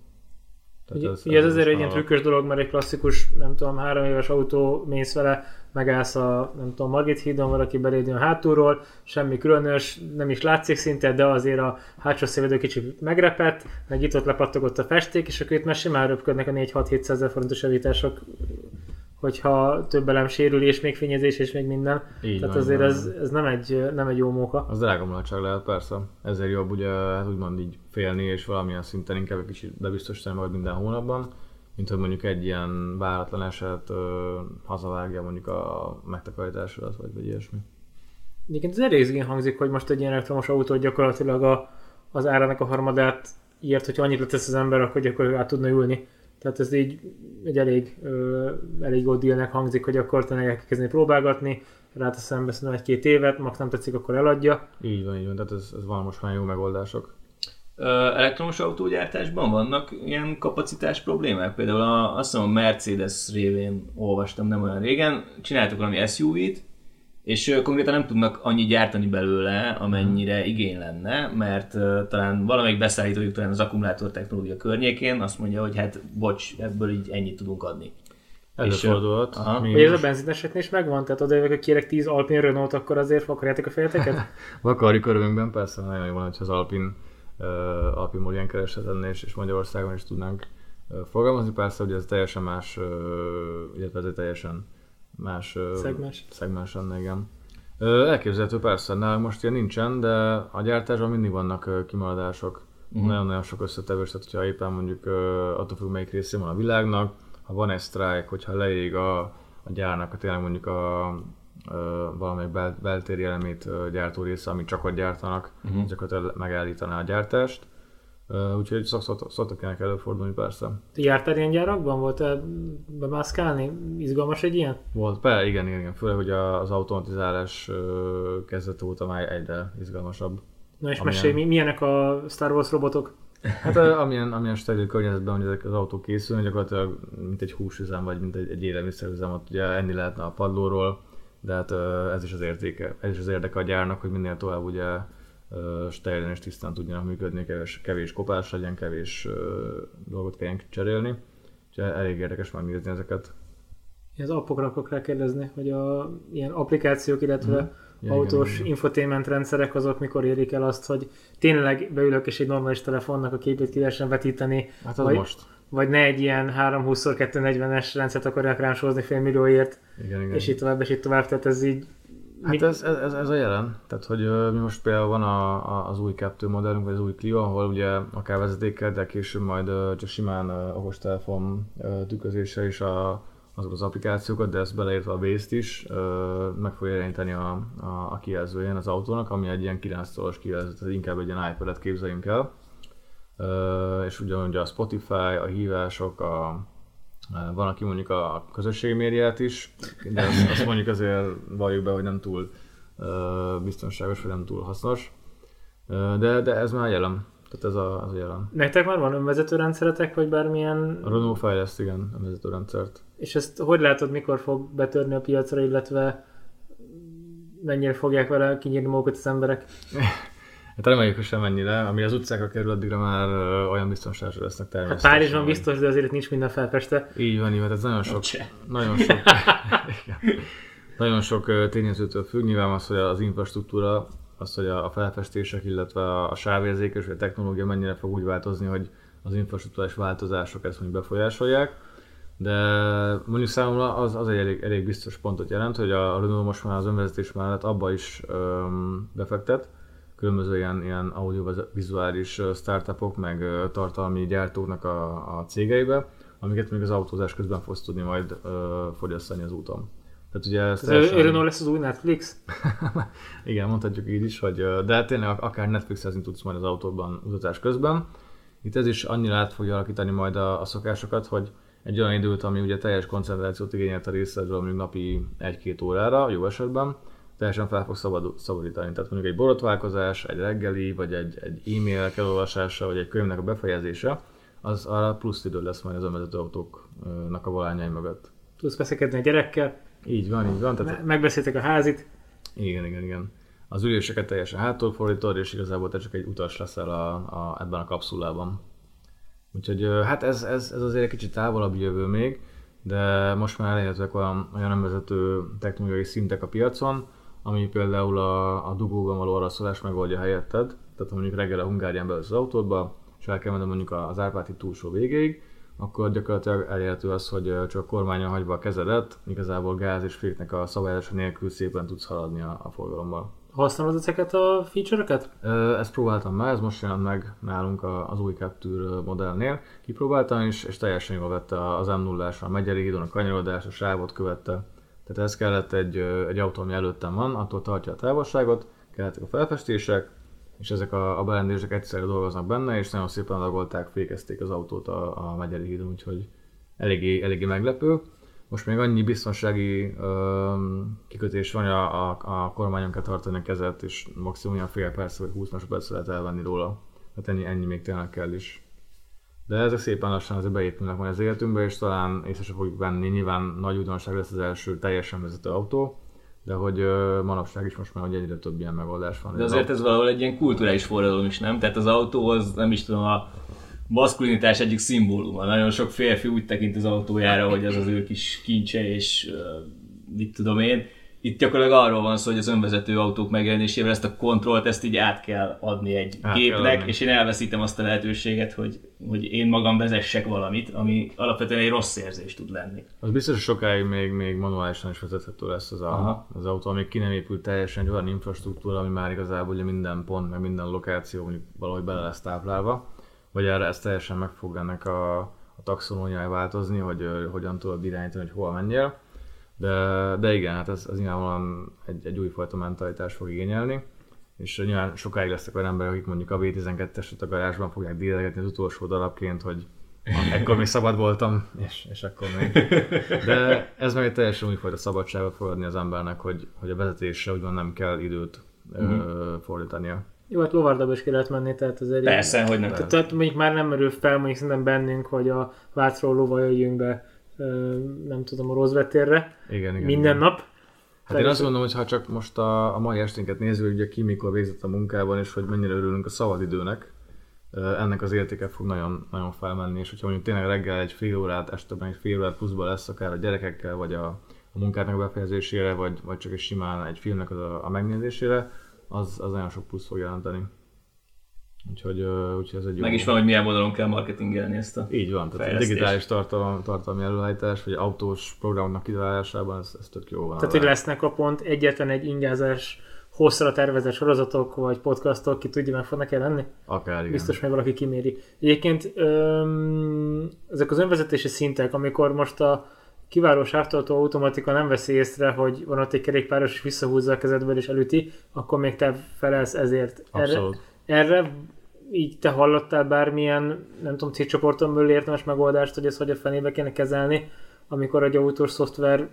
Ugye ez, ez azért most egy ilyen trükkös dolog, mert egy klasszikus, nem tudom, három éves autó, mész vele, megállsz a, nem tudom, Margit hídon, valaki beléd jön hátulról, semmi különös, nem is látszik szinte, de azért a hátsó szévedő kicsit megrepett, meg itt ott lepattogott a festék, és akkor itt már simán röpködnek a 4-6-700 ezer forintos javítások, hogyha több elem sérül, és még fényezés, és még minden. Így Tehát van, azért van. ez, ez nem, egy, nem egy jó móka. Az drága mulatság lehet, persze. Ezért jobb ugye, hát úgymond így félni, és valamilyen szinten inkább egy kicsit bebiztosítani magad minden hónapban, mint hogy mondjuk egy ilyen váratlan eset ö, hazavágja mondjuk a megtakarításodat, vagy, vagy ilyesmi. Egyébként ez elég hangzik, hogy most egy ilyen elektromos autót gyakorlatilag a, az árának a harmadát írt, hogyha annyit letesz az ember, akkor gyakorlatilag át tudna ülni. Tehát ez így egy elég, ö, elég jó dealnek hangzik, hogy akkor tényleg el kell kezdeni próbálgatni, ráteszem be szerintem egy-két évet, max nem tetszik, akkor eladja. Így van, így van, tehát ez, ez van most már jó megoldások. Ö, elektromos autógyártásban vannak ilyen kapacitás problémák? Például a, azt hiszem a Mercedes révén olvastam nem olyan régen, csináltak valami SUV-t, és konkrétan nem tudnak annyi gyártani belőle, amennyire igény lenne, mert ö, talán valamelyik beszállítójuk talán az akkumulátor technológia környékén azt mondja, hogy hát bocs, ebből így ennyit tudunk adni. Előfordulhat. Vagy ez a benzineseknél is megvan? Tehát oda jövök, hogy kérek 10 Alpine Renault, akkor azért akarjátok a fejeteket? Vakari körülmünkben persze nagyon jó van, hogyha az Alpin, uh, Alpin ilyen kereseten és, és Magyarországon is tudnánk uh, forgalmazni. Persze, hogy ez teljesen más, uh, illetve ez egy teljesen más Szegmens. szegmens lenne, igen. Elképzelhető persze, nálunk most ilyen nincsen, de a gyártásban mindig vannak kimaradások. Uh-huh. Nagyon-nagyon sok összetevős, tehát hogyha éppen mondjuk attól függ, melyik részén van a világnak, ha van egy sztrájk, hogyha leég a, a gyárnak, a tényleg mondjuk a, ö, valamelyik bel, beltéri elemét gyártó része, amit csak ott gyártanak, uh-huh. gyakorlatilag megállítaná a gyártást. Ö, Úgyhogy szok- szok- szoktak ilyenek előfordulni persze. Ti jártál ilyen gyárakban? Volt-e bemászkálni? Izgalmas egy ilyen? Volt, be, igen, igen, igen, főleg, hogy az automatizálás kezdete óta már egyre izgalmasabb. Na és Amilyen- mesélj, mi, milyenek a Star Wars robotok? Hát amilyen, amilyen steril környezetben, hogy ezek az autók készülnek, gyakorlatilag mint egy húsüzem, vagy mint egy, egy élelmiszerüzem, ott ugye enni lehetne a padlóról, de hát ez is az értéke, ez is az érdeke a gyárnak, hogy minél tovább ugye ö, sterilian és tisztán tudjanak működni, kevés, kevés kopás legyen, kevés dolgot kelljen cserélni. Úgyhogy elég érdekes megnézni ezeket. Az appokra akarok rákérdezni, hogy a ilyen applikációk, illetve. Ja, autós igen, igen. infotainment rendszerek azok mikor érik el azt, hogy tényleg beülök és egy normális telefonnak a képét ki lehessen vetíteni, Hát az vagy- most. vagy ne egy ilyen 320x240-es rendszert akarják rám sózni fél millióért, Igen, igen. és így tovább, és így tovább, tehát ez így... Hát ez, ez, ez, a jelen. Tehát, hogy mi most például van a, a, az új 2 modellünk, vagy az új Clio, ahol ugye akár vezetékkel, de később majd csak simán okostelefon tükrözése is a, azok az applikációkat, de ezt beleértve a base is, meg fogja jeleníteni a, a, a kijelzőjén az autónak, ami egy ilyen 9 tolos kijelző, tehát inkább egy ilyen iPad-et képzeljünk el. És ugyanúgy a Spotify, a hívások, a, van, aki mondjuk a közösségi médiát is, de azt, mondjuk azért valljuk be, hogy nem túl biztonságos, vagy nem túl hasznos. De, de ez már jelen. Tehát ez a, az a jelen. Nektek már van önvezető rendszeretek, vagy bármilyen... A Renault fejleszt, igen, a vezetőrendszert. És ezt hogy látod, mikor fog betörni a piacra, illetve mennyire fogják vele kinyírni magukat az emberek? Hát reméljük, hogy sem ennyire. Ami az utcákra kerül, addigra már olyan biztonságos lesznek Hát természetesen. Párizsban hogy- biztos, de azért itt nincs minden felfeste. Így van, így van, ez nagyon sok, nagyon sok, igen. nagyon sok tényezőtől függ. Nyilván az, hogy az infrastruktúra, az, hogy a felfestések, illetve a- a sávérzékes, vagy a technológia mennyire fog úgy változni, hogy az infrastruktúrás változások ezt mondjuk befolyásolják. De mondjuk számomra az, az egy elég, elég biztos pontot jelent, hogy a Renault most már az önvezetés mellett abba is öm, befektet, különböző ilyen, ilyen audiovizuális startupok, meg tartalmi gyártóknak a, a cégeibe, amiket még az autózás közben fogsz tudni majd ö, fogyasztani az úton. Tehát ugye ez Renault lesz az új Netflix? igen, mondhatjuk így is, hogy de tényleg ak- akár Netflixezni tudsz majd az autóban utazás közben. Itt ez is annyira át fogja alakítani majd a, a szokásokat, hogy egy olyan időt, ami ugye teljes koncentrációt igényelt a részedről, mondjuk napi 1-2 órára, jó esetben, teljesen fel fog szabad, szabadítani. Tehát mondjuk egy borotválkozás, egy reggeli, vagy egy, egy e-mail elolvasása, vagy egy könyvnek a befejezése, az arra plusz idő lesz majd az önvezető autóknak a volányai mögött. Tudsz veszekedni a gyerekkel, Így van, így van. Tehát me- megbeszéltek a házit, igen, igen, igen. Az üléseket teljesen hátul fordítod, és igazából te csak egy utas leszel a, a, ebben a kapszulában. Úgyhogy hát ez, ez, ez azért egy kicsit távolabb jövő még, de most már elérhetőek olyan, olyan önvezető technológiai szintek a piacon, ami például a, a dugóban való araszolás megoldja helyetted. Tehát ha mondjuk reggel a Hungárián beülsz az autódba, és el kell menned mondjuk az Árpáti túlsó végéig, akkor gyakorlatilag elérhető az, hogy csak kormányon hagyva a kezedet, igazából gáz és féknek a szabályozása nélkül szépen tudsz haladni a, a forgalommal. használod ezeket a feature-öket? Ezt próbáltam már, ez most jelent meg nálunk az új Capture modellnél. Kipróbáltam is, és teljesen jól vette az m 0 a Megyeri hídon, a kanyarodás, a sávot követte. Tehát ez kellett egy, egy autó, ami előttem van, attól tartja a távolságot, kellettek a felfestések, és ezek a, a berendezések egyszerre dolgoznak benne, és nagyon szépen adagolták, fékezték az autót a, a Megyeri hídon, úgyhogy eléggé, eléggé meglepő. Most még annyi biztonsági ö, kikötés van, a, a, a kormányon kell tartani a kezet, és maximum olyan fél perc vagy 20 másodperc lehet elvenni róla. Hát ennyi, ennyi még tényleg kell is. De ezek szépen lassan azért beépülnek majd az életünkbe, és talán észre sem fogjuk venni. Nyilván nagy újdonság lesz az első teljesen vezető autó, de hogy manapság is most már hogy egyre több ilyen megoldás van. De azért ez valahol egy ilyen kulturális forradalom is, nem? Tehát az autó az, nem is tudom, a maszkulinitás egyik szimbóluma. Nagyon sok férfi úgy tekint az autójára, hogy az az ő kis kincse, és mit tudom én. Itt gyakorlatilag arról van szó, hogy az önvezető autók megjelenésével ezt a kontrollt, ezt így át kell adni egy Át gépnek, adni. és én elveszítem azt a lehetőséget, hogy, hogy én magam vezessek valamit, ami alapvetően egy rossz érzés tud lenni. Az biztos, hogy sokáig még, még manuálisan is vezethető lesz az, a, az autó, amíg ki nem épült teljesen egy olyan infrastruktúra, ami már igazából ugye minden pont, meg minden lokáció mondjuk valahogy bele lesz táplálva, vagy erre ez teljesen meg fog ennek a, a változni, hogy ö, hogyan tudod irányítani, hogy hol menjél. De, de igen, hát ez, ez nyilvánvalóan egy, egy újfajta mentalitás fog igényelni, és nyilván sokáig lesznek olyan emberek, akik mondjuk a V12-eset a garázsban fogják dílegetni az utolsó darabként, hogy "Ah, ekkor még szabad voltam, és, és akkor még. De ez meg egy teljesen újfajta szabadságot fog adni az embernek, hogy, hogy a vezetésre úgymond nem kell időt uh-huh. ö, fordítania. Jó, hát lovardába is ki lehet menni, tehát azért... Persze, hogy nem. Tehát, tehát mondjuk már nem merül fel mondjuk szerintem bennünk, hogy a Vácról lova jöjjünk be, nem tudom, a Rozvetérre Igen, igen. minden igen. nap. Hát én azt gondolom, hogy ha csak most a, a mai esténket nézzük, ugye ki mikor végzett a munkában, és hogy mennyire örülünk a szabadidőnek, ennek az értéke fog nagyon, nagyon felmenni, és hogyha mondjuk tényleg reggel egy fél órát, este egy fél órát pluszba lesz akár a gyerekekkel, vagy a, a munkáknak a befejezésére, vagy, vagy csak egy simán egy filmnek a, a megnézésére, az, az nagyon sok plusz fog jelenteni. Úgyhogy, úgyhogy ez egy jó... Meg is van, hogy milyen módon kell marketingelni ezt a Így van, tehát a digitális tartalom, tartalmi előállítás, vagy autós programnak kitalálásában ez, ez tök jó van. Tehát, hogy lesznek a pont egyetlen egy ingázás hosszra tervezett sorozatok, vagy podcastok, ki tudja, meg fognak jelenni? Akár, igen. Biztos, hogy valaki kiméri. Egyébként öm, ezek az önvezetési szintek, amikor most a kiváló sávtartó automatika nem veszi észre, hogy van ott egy kerékpáros, és visszahúzza a kezedből és elüti, akkor még te felelsz ezért. Abszolút. Erre, erre így te hallottál bármilyen, nem tudom, cégcsoporton belül értelmes megoldást, hogy ezt hogy a fenébe kéne kezelni, amikor egy autós szoftver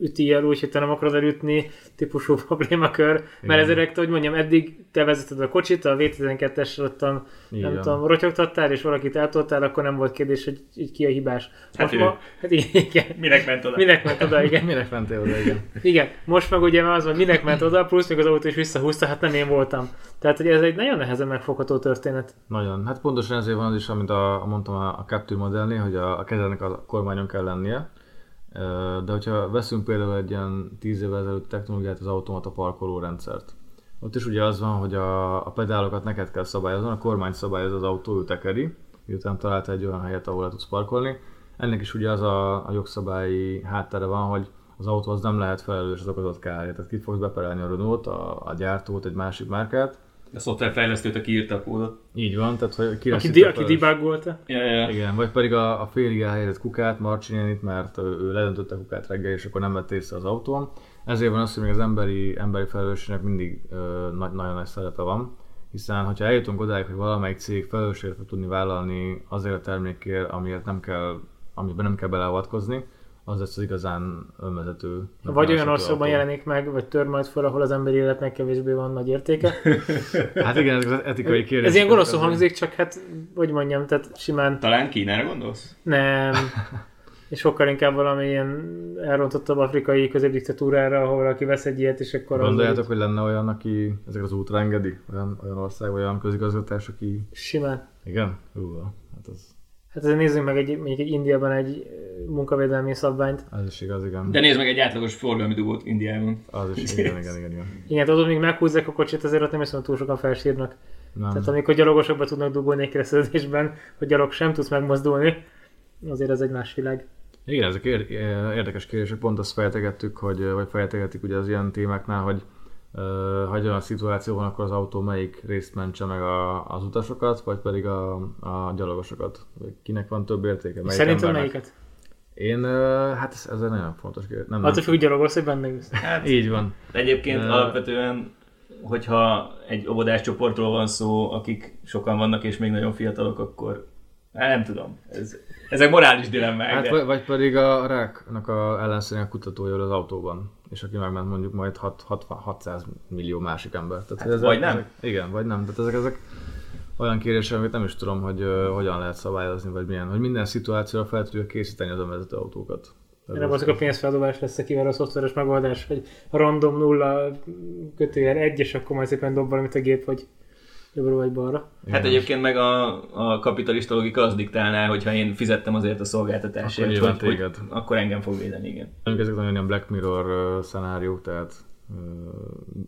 üti el úgy, hogy te nem akarod elütni, típusú problémakör. Mert ezért, hogy mondjam, eddig te vezeted a kocsit, a V12-es ottan, nem tudom, rotyogtattál, és valakit eltoltál, akkor nem volt kérdés, hogy így ki a hibás. Hát, most ma, hát igen. Minek ment oda? Minek ment oda, igen. minek mentél oda, igen. igen. Most meg ugye az, hogy minek ment oda, plusz még az autó is visszahúzta, hát nem én voltam. Tehát, hogy ez egy nagyon nehezen megfogható történet. Nagyon. Hát pontosan ezért van az is, amit a, mondtam a, a Capture modellnél, hogy a, a kezednek a kormányon kell lennie de hogyha veszünk például egy ilyen 10 évvel ezelőtt technológiát, az automata parkoló rendszert. Ott is ugye az van, hogy a, a pedálokat neked kell szabályozni, a kormány szabályoz az autó, ő tekeri, miután találta egy olyan helyet, ahol le tudsz parkolni. Ennek is ugye az a, a jogszabályi háttere van, hogy az autó az nem lehet felelős az okozott kárért. Tehát ki fogsz beperelni a Renault, a, a gyártót, egy másik márkát, a szoftverfejlesztőt, aki írta a kódot. Így van, tehát hogy ki aki, di- aki debugolta. Ja, ja. Igen, vagy pedig a, a félig elhelyezett kukát, Marcinyanit, mert ő ledöntötte a kukát reggel, és akkor nem vett észre az autón. Ezért van az, hogy még az emberi, emberi felelősségnek mindig ö, nagy, nagyon nagy szerepe van, hiszen hogyha eljutunk odáig, hogy valamelyik cég felelősséget fog tudni vállalni azért a termékért, amiért nem kell, amiben nem kell beleavatkozni, az lesz az igazán önvezető. Vagy olyan országban jelenik meg, vagy tör majd fel, ahol az emberi életnek kevésbé van nagy értéke. hát igen, ez az etikai kérdés. Ez ilyen gonoszul hangzik, csak hát, hogy mondjam, tehát simán... Talán Kínára gondolsz? Nem. és sokkal inkább valami ilyen elrontottabb afrikai középdiktatúrára, ahol aki vesz egy ilyet, és akkor... Gondoljátok, hogy lenne olyan, aki ezek az útra engedi? Olyan, olyan ország, olyan közigazgatás, aki... Simán. Igen? Hú, hát az Hát azért nézzünk meg egy, mondjuk egy Indiában egy munkavédelmi szabványt. Az is igaz, igen. De nézd meg egy átlagos forgalmi dugót Indiában. Az is, igen, igen, igen. Igen, igen tudod, még meghúzzák a kocsit, azért ott nem hiszem, túl sokan felsírnak. Nem. Tehát amikor gyalogosok be tudnak dugolni egy keresztezésben, hogy gyalog sem tudsz megmozdulni, azért ez egy más világ. Igen, ezek érdekes kérdések, pont azt fejtegettük, hogy, vagy fejtegetik ugye az ilyen témáknál, hogy ha egy olyan szituáció van, akkor az autó melyik részt mentse meg a, az utasokat, vagy pedig a, a gyalogosokat? Kinek van több értéke? Melyik Szerintem embernek? melyiket? Én, hát ez, ez egy nagyon fontos kérdés. Nem, Attól függ, hogy gyalogolsz, hogy benne Hát, Így van. Egyébként uh, alapvetően, hogyha egy óvodás csoportról van szó, akik sokan vannak és még nagyon fiatalok, akkor hát nem tudom. Ez, ezek morális dilemmák. Hát, de... vagy, vagy pedig a ráknak a ellenszerének kutatója az autóban és aki megment mondjuk majd 6, 6, 600 millió másik ember. Tehát hát, ezek, vagy nem? Ezek, igen, vagy nem. Tehát ezek, ezek olyan kérések, amit nem is tudom, hogy uh, hogyan lehet szabályozni, vagy milyen, hogy minden szituációra fel tudja készíteni az önvezető autókat. Erre az a pénzfeldobás lesz kivel a szoftveres megoldás, hogy random nulla kötőjel egy, és akkor majd szépen dob valamit a gép, hogy jobbra vagy balra. Hát egyébként meg a, a kapitalista logika az diktálná, hogyha én fizettem azért a szolgáltatásért, akkor, hogy, hogy, akkor engem fog védeni, igen. Ezek nagyon ilyen Black Mirror uh, szenáriók, tehát uh,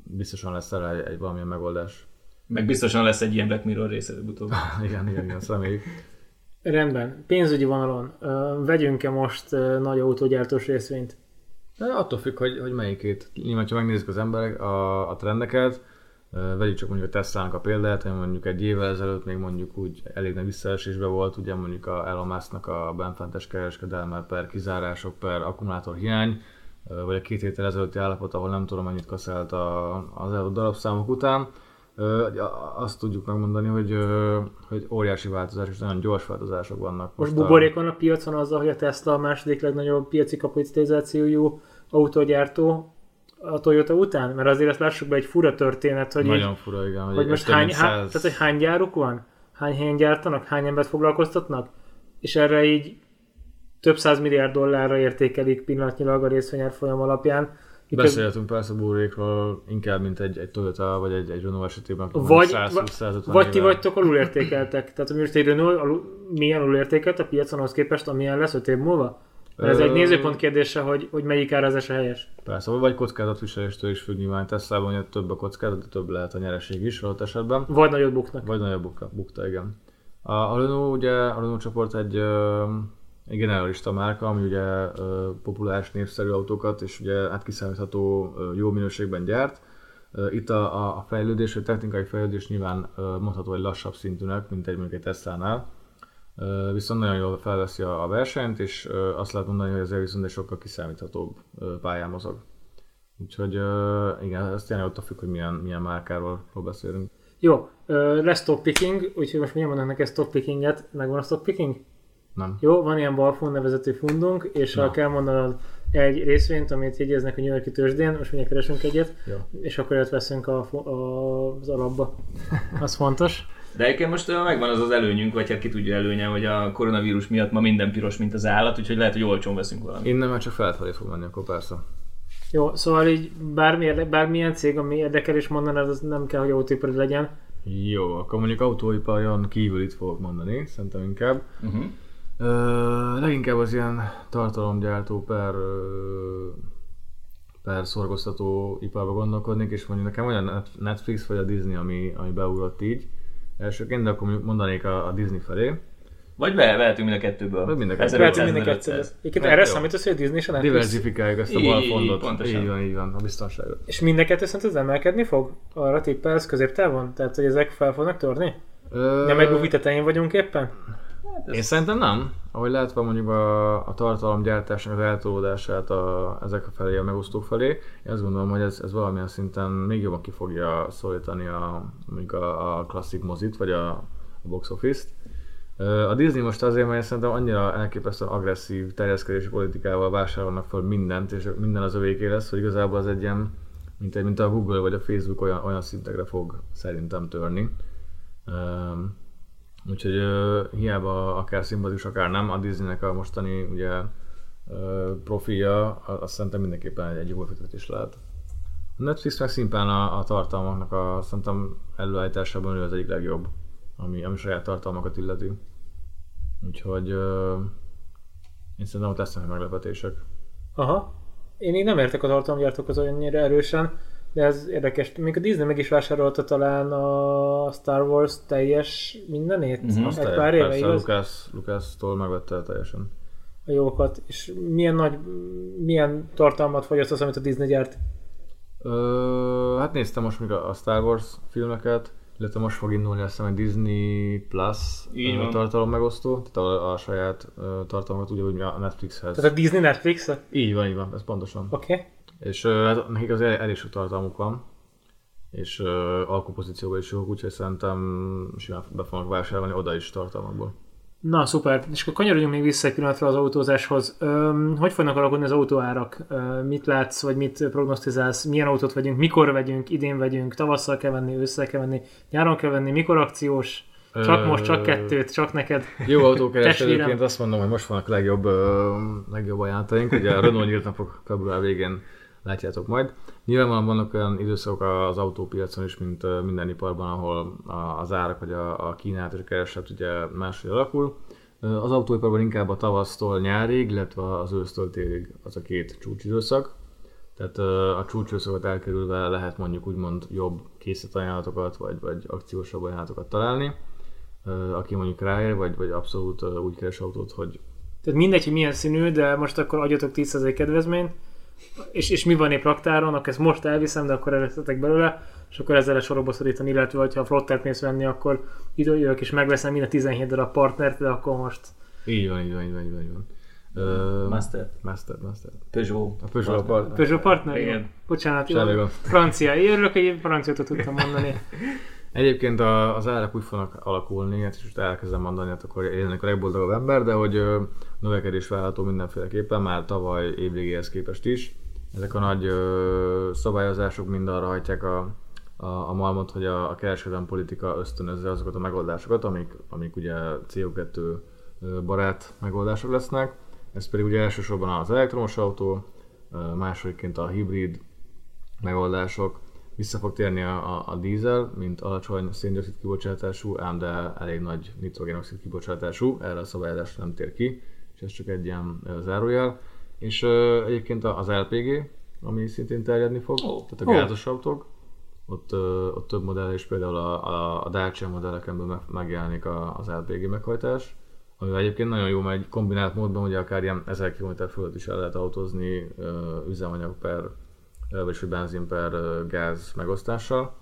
biztosan lesz rá egy, egy valamilyen megoldás. Meg biztosan lesz egy ilyen Black Mirror része utóbb. igen, igen, igen, reméljük. Rendben. Pénzügyi vonalon. Uh, vegyünk-e most uh, nagy autógyártós részvényt? De attól függ, hogy, hogy melyikét. Nyilván, ha megnézik az emberek a, a trendeket, Vegyük csak mondjuk a Tesla-nak a példát, hogy mondjuk egy évvel ezelőtt még mondjuk úgy elég nagy visszaesésbe volt, ugye mondjuk a Elon Musk-nak a benfentes kereskedelme per kizárások, per akkumulátor hiány, vagy a két héttel ezelőtti állapot, ahol nem tudom mennyit kaszált az előtt darabszámok után. Azt tudjuk megmondani, hogy, hogy óriási változás és nagyon gyors változások vannak. Most, most buborék van a piacon azzal, hogy a Tesla a második legnagyobb piaci kapitalizációjú autógyártó, a Toyota után? Mert azért ezt lássuk be egy fura történet, hogy, Nagyon így, fura, igen, hogy, hogy most hány, há, tehát, hogy hány gyáruk van? Hány helyen gyártanak? Hány embert foglalkoztatnak? És erre így több száz milliárd dollárra értékelik pillanatnyilag a folyam alapján. Beszélhetünk persze burrékról inkább, mint egy, egy Toyota vagy egy, egy Renault esetében. Vagy, 120-150 vagy ti éve- vagytok alulértékeltek. Tehát most egy Renault alul, milyen alulértékelt a piacon ahhoz képest, amilyen lesz 5 év múlva? Ez egy nézőpont kérdése, hogy, hogy melyik árazás a helyes. Persze, vagy kockázatviseléstől is függ nyilván Teslában, hogy több a kockázat, de több lehet a nyereség is adott esetben. Vagy nagyot buknak. Vagy nagyobb bukta, bukta igen. A, Renault, ugye, a Renault csoport egy, egy generalista márka, ami ugye populáris, népszerű autókat, és ugye hát kiszámítható jó minőségben gyárt. Itt a, a, fejlődés, a technikai fejlődés nyilván mondható, hogy lassabb szintűnek, mint egy mondjuk egy Tesla-nál. Viszont nagyon jól felveszi a, versenyt, és azt lehet mondani, hogy ezért viszont egy sokkal kiszámíthatóbb pályán mozog. Úgyhogy igen, ez tényleg ott függ, hogy milyen, milyen márkáról beszélünk. Jó, lesz top picking, úgyhogy most milyen mondanak neked stop pickinget. Megvan a stop picking? Nem. Jó, van ilyen balfon nevezetű fundunk, és ha kell mondanod egy részvényt, amit jegyeznek a New Yorki tőzsdén, most mindjárt keresünk egyet, Jó. és akkor őt veszünk a, a, az alapba. Az fontos. De egyébként most megvan az az előnyünk, vagy hát ki tudja előnye, hogy a koronavírus miatt ma minden piros, mint az állat, úgyhogy lehet, hogy olcsón veszünk valamit. Innen már csak felfelé fog menni, akkor persze. Jó, szóval így bármi, érde- bármilyen cég, ami érdekel és mondanád, az nem kell, hogy autóipari legyen. Jó, akkor mondjuk autóiparion kívül itt fogok mondani, szerintem inkább. Uh-huh. Ö, leginkább az ilyen tartalomgyártó per, per szorgoztató iparba gondolkodnék, és mondjuk nekem olyan Net- Netflix vagy a Disney, ami, ami beugrott így. Elsőként, de akkor mondjuk mondanék a, a Disney felé. Vagy be, vehetünk mind a kettőből. Vagy mind a kettő. 1500, Lehet, hogy mindenki 1500. egyszer. Egyébként erre számítasz, hogy a Disney és a Netflix? Diversifikáljuk ezt a balfondot. pontosan. Így van, így van, a biztonságot. És mind a kettő szerint ez emelkedni fog? Arra tippelsz középtávon? Tehát, hogy ezek fel fognak törni? Ö, Nem egy bufi tetején vagyunk éppen? Én szerintem nem. Ahogy látva mondjuk a, a tartalomgyártásnak az eltolódását a, ezek a felé, a megosztók felé, én azt gondolom, hogy ez, ez valamilyen szinten még jobban ki fogja szólítani a, mondjuk a, a klasszik mozit, vagy a, a box office-t. A Disney most azért, mert szerintem annyira elképesztően agresszív terjeszkedési politikával vásárolnak fel mindent, és minden az övéké lesz, hogy igazából az egy ilyen, mint, mint a Google vagy a Facebook olyan, olyan szintekre fog szerintem törni. Úgyhogy ö, hiába akár szimpatikus, akár nem, a Disneynek a mostani ugye, ö, profilja, azt szerintem mindenképpen egy, egy jó befektetés lehet. A Netflix meg szimplán a, a tartalmaknak a szerintem előállításában ő az egyik legjobb, ami, ami saját tartalmakat illeti. Úgyhogy ö, én szerintem ott lesznek meglepetések. Aha. Én így nem értek a tartalomgyártókhoz annyira erősen, de ez érdekes. Még a Disney meg is vásárolta talán a Star Wars teljes mindenét. Azt Egy pár éve, persze, igaz? Lucas, Lucas-tól megvette teljesen. A jókat. És milyen nagy, milyen tartalmat fogyaszt az, amit a Disney gyárt? Ö, hát néztem most még a Star Wars filmeket, illetve most fog indulni azt hiszem egy Disney Plus Így van. tartalom megosztó, tehát a, a saját ö, tartalmakat úgy, a Netflixhez. Tehát a Disney Netflix? Oké. Így van, így van, ez pontosan. Okay. És ö, hát nekik az el, elég sok tartalmuk van, és ö, alkupozícióban is jók, úgyhogy szerintem simán be fognak vásárolni oda is tartalmakból. Na, szuper. És akkor kanyarodjunk még vissza egy pillanatra az autózáshoz. Öm, hogy fognak alakulni az autóárak? Öm, mit látsz, vagy mit prognosztizálsz? Milyen autót vegyünk? Mikor vegyünk? Idén vegyünk? Tavasszal kell venni? Ősszel kell venni? Nyáron kell venni? Mikor akciós? Csak most, csak kettőt, csak neked. Jó autókereskedőként azt mondom, hogy most vannak a legjobb, legjobb ajánlataink. Ugye a Renault nyílt napok február végén látjátok majd. Nyilvánvalóan vannak olyan időszakok az autópiacon is, mint minden iparban, ahol az árak vagy a, kínálat és a kereslet ugye máshogy alakul. Az autóiparban inkább a tavasztól nyárig, illetve az ősztől télig az a két csúcsidőszak. Tehát a csúcsidőszakot elkerülve lehet mondjuk úgymond jobb készletajánlatokat, vagy, vagy akciósabb ajánlatokat találni aki mondjuk ráér, vagy, vagy abszolút úgy keres autót, hogy Tehát mindegy, hogy milyen színű, de most akkor adjatok 10% kedvezményt, és, és mi van épp raktáron, akkor ezt most elviszem, de akkor elveszetek belőle, és akkor ezzel lehet sorokba szorítani, illetve hogyha a flottert mész venni, akkor időjövök és megveszem mind a 17 darab partnert, de akkor most így van, így van, így van, így van. Így van. Ö, Master. Master, Master. Peugeot. A Peugeot a part. Peugeot partner? Igen. Bocsánat, jó. Francia. Én örülök, hogy franciát tudtam mondani. Egyébként a, az árak úgy fognak alakulni, hát és most elkezdem mondani, hát akkor élnek a legboldogabb ember, de hogy ö, növekedés várható mindenféleképpen, már tavaly évvégéhez képest is. Ezek a nagy ö, szabályozások mind arra hajtják a, a, a malmot, hogy a, a kereskedelmi politika ösztönözze azokat a megoldásokat, amik, amik ugye CO2 ö, barát megoldások lesznek. Ez pedig ugye elsősorban az elektromos autó, másodikként a hibrid megoldások, vissza fog térni a, a, a dízel, mint alacsony széndiokszid kibocsátású, ám de elég nagy nitrogénoxid kibocsátású, erre a szabályozás nem tér ki, és ez csak egy ilyen zárójel. És uh, egyébként az LPG, ami szintén terjedni fog, oh. tehát a gázos oh. autók, ott, uh, ott több modell is, például a, a, a Dacia modelleken megjelenik a, az LPG meghajtás, ami egyébként nagyon jó, mert egy kombinált módban ugye akár ilyen 1000 km fölött is el lehet autózni üzemanyag per vagyis hogy benzin per gáz megosztással,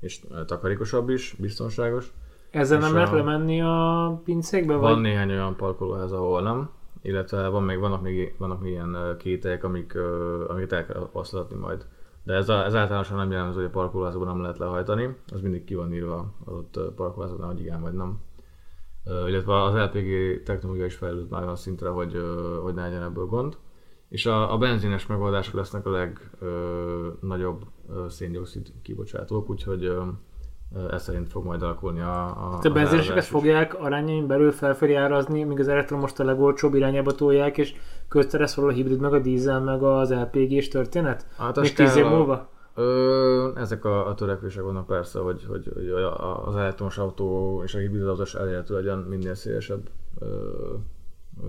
és takarékosabb is, biztonságos. Ezzel és nem lehet lemenni a pincékbe? Van vagy? néhány olyan parkolóház, ahol nem, illetve van még, vannak, még, vannak még ilyen kételyek, amik, amiket el kell használatni majd. De ez, a, ez általánosan nem jellemző, hogy a parkolóházban nem lehet lehajtani, az mindig ki van írva az ott parkolóházban, hogy igen vagy nem. Illetve az LPG technológia is fejlődött már olyan szintre, hogy, hogy ne legyen ebből gond. És a, a benzines megoldások lesznek a legnagyobb széndiokszid kibocsátók, úgyhogy ö, ez szerint fog majd alakulni a, a A benzineseket fogják arányain belül felfelé árazni, míg az elektromos a legolcsóbb irányába tolják, és közte lesz a hibrid, meg a dízel, meg az LPG-s történet? Hát Még tíz év múlva? Ö, ezek a, a törekvések vannak persze, hogy, hogy, hogy az elektromos autó és a hibrid autós elérhető legyen minél szélesebb ö,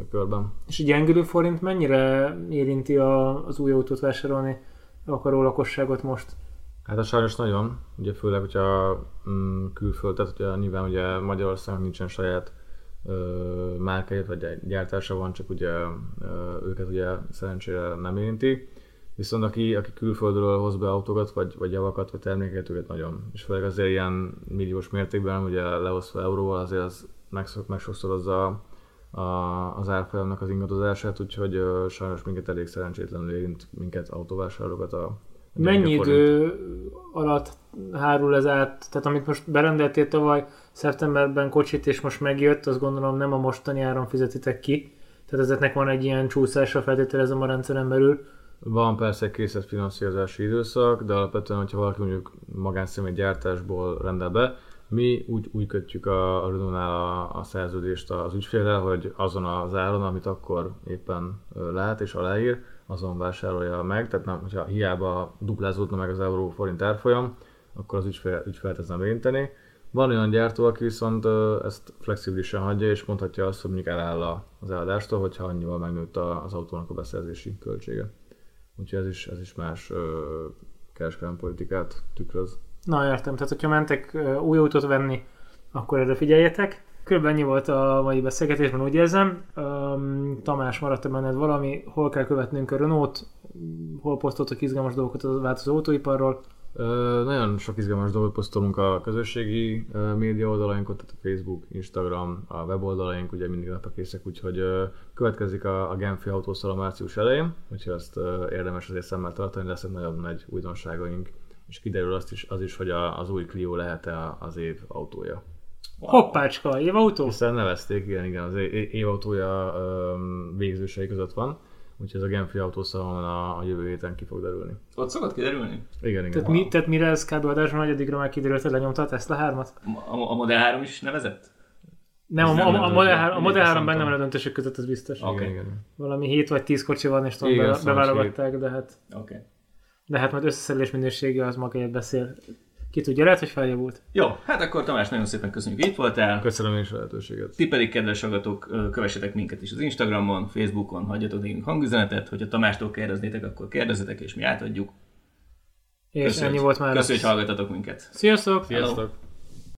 körben. És egy gyengülő forint mennyire érinti a, az új autót vásárolni akaró lakosságot most? Hát a sajnos nagyon, ugye főleg, hogyha mm, külföld, tehát ugye nyilván ugye Magyarországon nincsen saját ö, márkája, vagy gyártása van, csak ugye ö, őket ugye szerencsére nem érinti. Viszont aki, aki külföldről hoz be autókat, vagy, vagy javakat, vagy termékeket, őket nagyon. És főleg azért ilyen milliós mértékben, ugye lehozva euróval, azért az megsokszorozza a, az árfolyamnak az ingadozását, úgyhogy uh, sajnos minket elég szerencsétlenül érint minket autóvásárlókat a Mennyi idő alatt hárul ez át? Tehát amit most berendeltél tavaly szeptemberben kocsit, és most megjött, azt gondolom nem a mostani áron fizetitek ki. Tehát ezeknek van egy ilyen csúszása, feltételezem a rendszeren belül. Van persze készlet finanszírozási időszak, de alapvetően, hogyha valaki mondjuk magánszemély gyártásból rendel be, mi úgy, úgy kötjük a, a Renault-nál a, a szerződést az ügyfélel, hogy azon az áron, amit akkor éppen lát és aláír, azon vásárolja meg, tehát nem, hogyha hiába duplázódna meg az euró forint árfolyam, akkor az ügyfél, ügyfélt ez nem érinteni. Van olyan gyártó, aki viszont ezt flexibilisen hagyja, és mondhatja azt, hogy mondjuk eláll az eladástól, hogyha annyival megnőtt az autónak a beszerzési költsége. Úgyhogy ez is, ez is más kereskedelmi politikát tükröz. Na értem, tehát hogyha mentek új autót venni, akkor erre figyeljetek. Körülbelül ennyi volt a mai beszélgetésben, úgy érzem. Um, Tamás, maradt benned valami? Hol kell követnünk a Renault? Hol posztoltak izgalmas dolgokat a változó autóiparról? Ö, nagyon sok izgalmas dolgot posztolunk a közösségi ö, média oldalainkon, tehát a Facebook, Instagram, a weboldalaink ugye mindig napra készek, úgyhogy ö, következik a, a Genfi autószal a március elején, úgyhogy ezt ö, érdemes azért szemmel tartani, lesznek nagyon nagy újdonságaink és kiderül azt is, az is, hogy a, az új Clio lehet-e az év autója. Wow. Hoppácska, évautó? Hiszen nevezték, igen, igen, az évautója végzősei között van. Úgyhogy ez a Genfi autószalon a, a jövő héten ki fog derülni. Ott szokott kiderülni? Igen, igen. Tehát, wow. mi, tehát mire ez kb. adásban negyedikre már kiderült, hogy lenyomta a Tesla 3-at? A, a Model 3 is nevezett? Nem, a, a, a, Model 3, a Model 3 benne van a döntések között, az biztos. Okay. Igen, igen. Valami 7 vagy 10 kocsi van, és tudom, beválogatták, de hát... Oké. Okay. De hát majd összeszerelés minősége az magáért beszél. Ki tudja, lehet, hogy feljavult. Jó, hát akkor Tamás, nagyon szépen köszönjük, hogy itt voltál. Köszönöm is a lehetőséget. Ti pedig, kedves hallgatók, kövessetek minket is az Instagramon, Facebookon, hagyjatok nekünk hangüzenetet, hogyha Tamástól kérdeznétek, akkor kérdezzetek, és mi átadjuk. És Köszönjük. ennyi volt már. Köszönjük, hogy hallgatatok minket. Sziasztok! Sziasztok! Hello.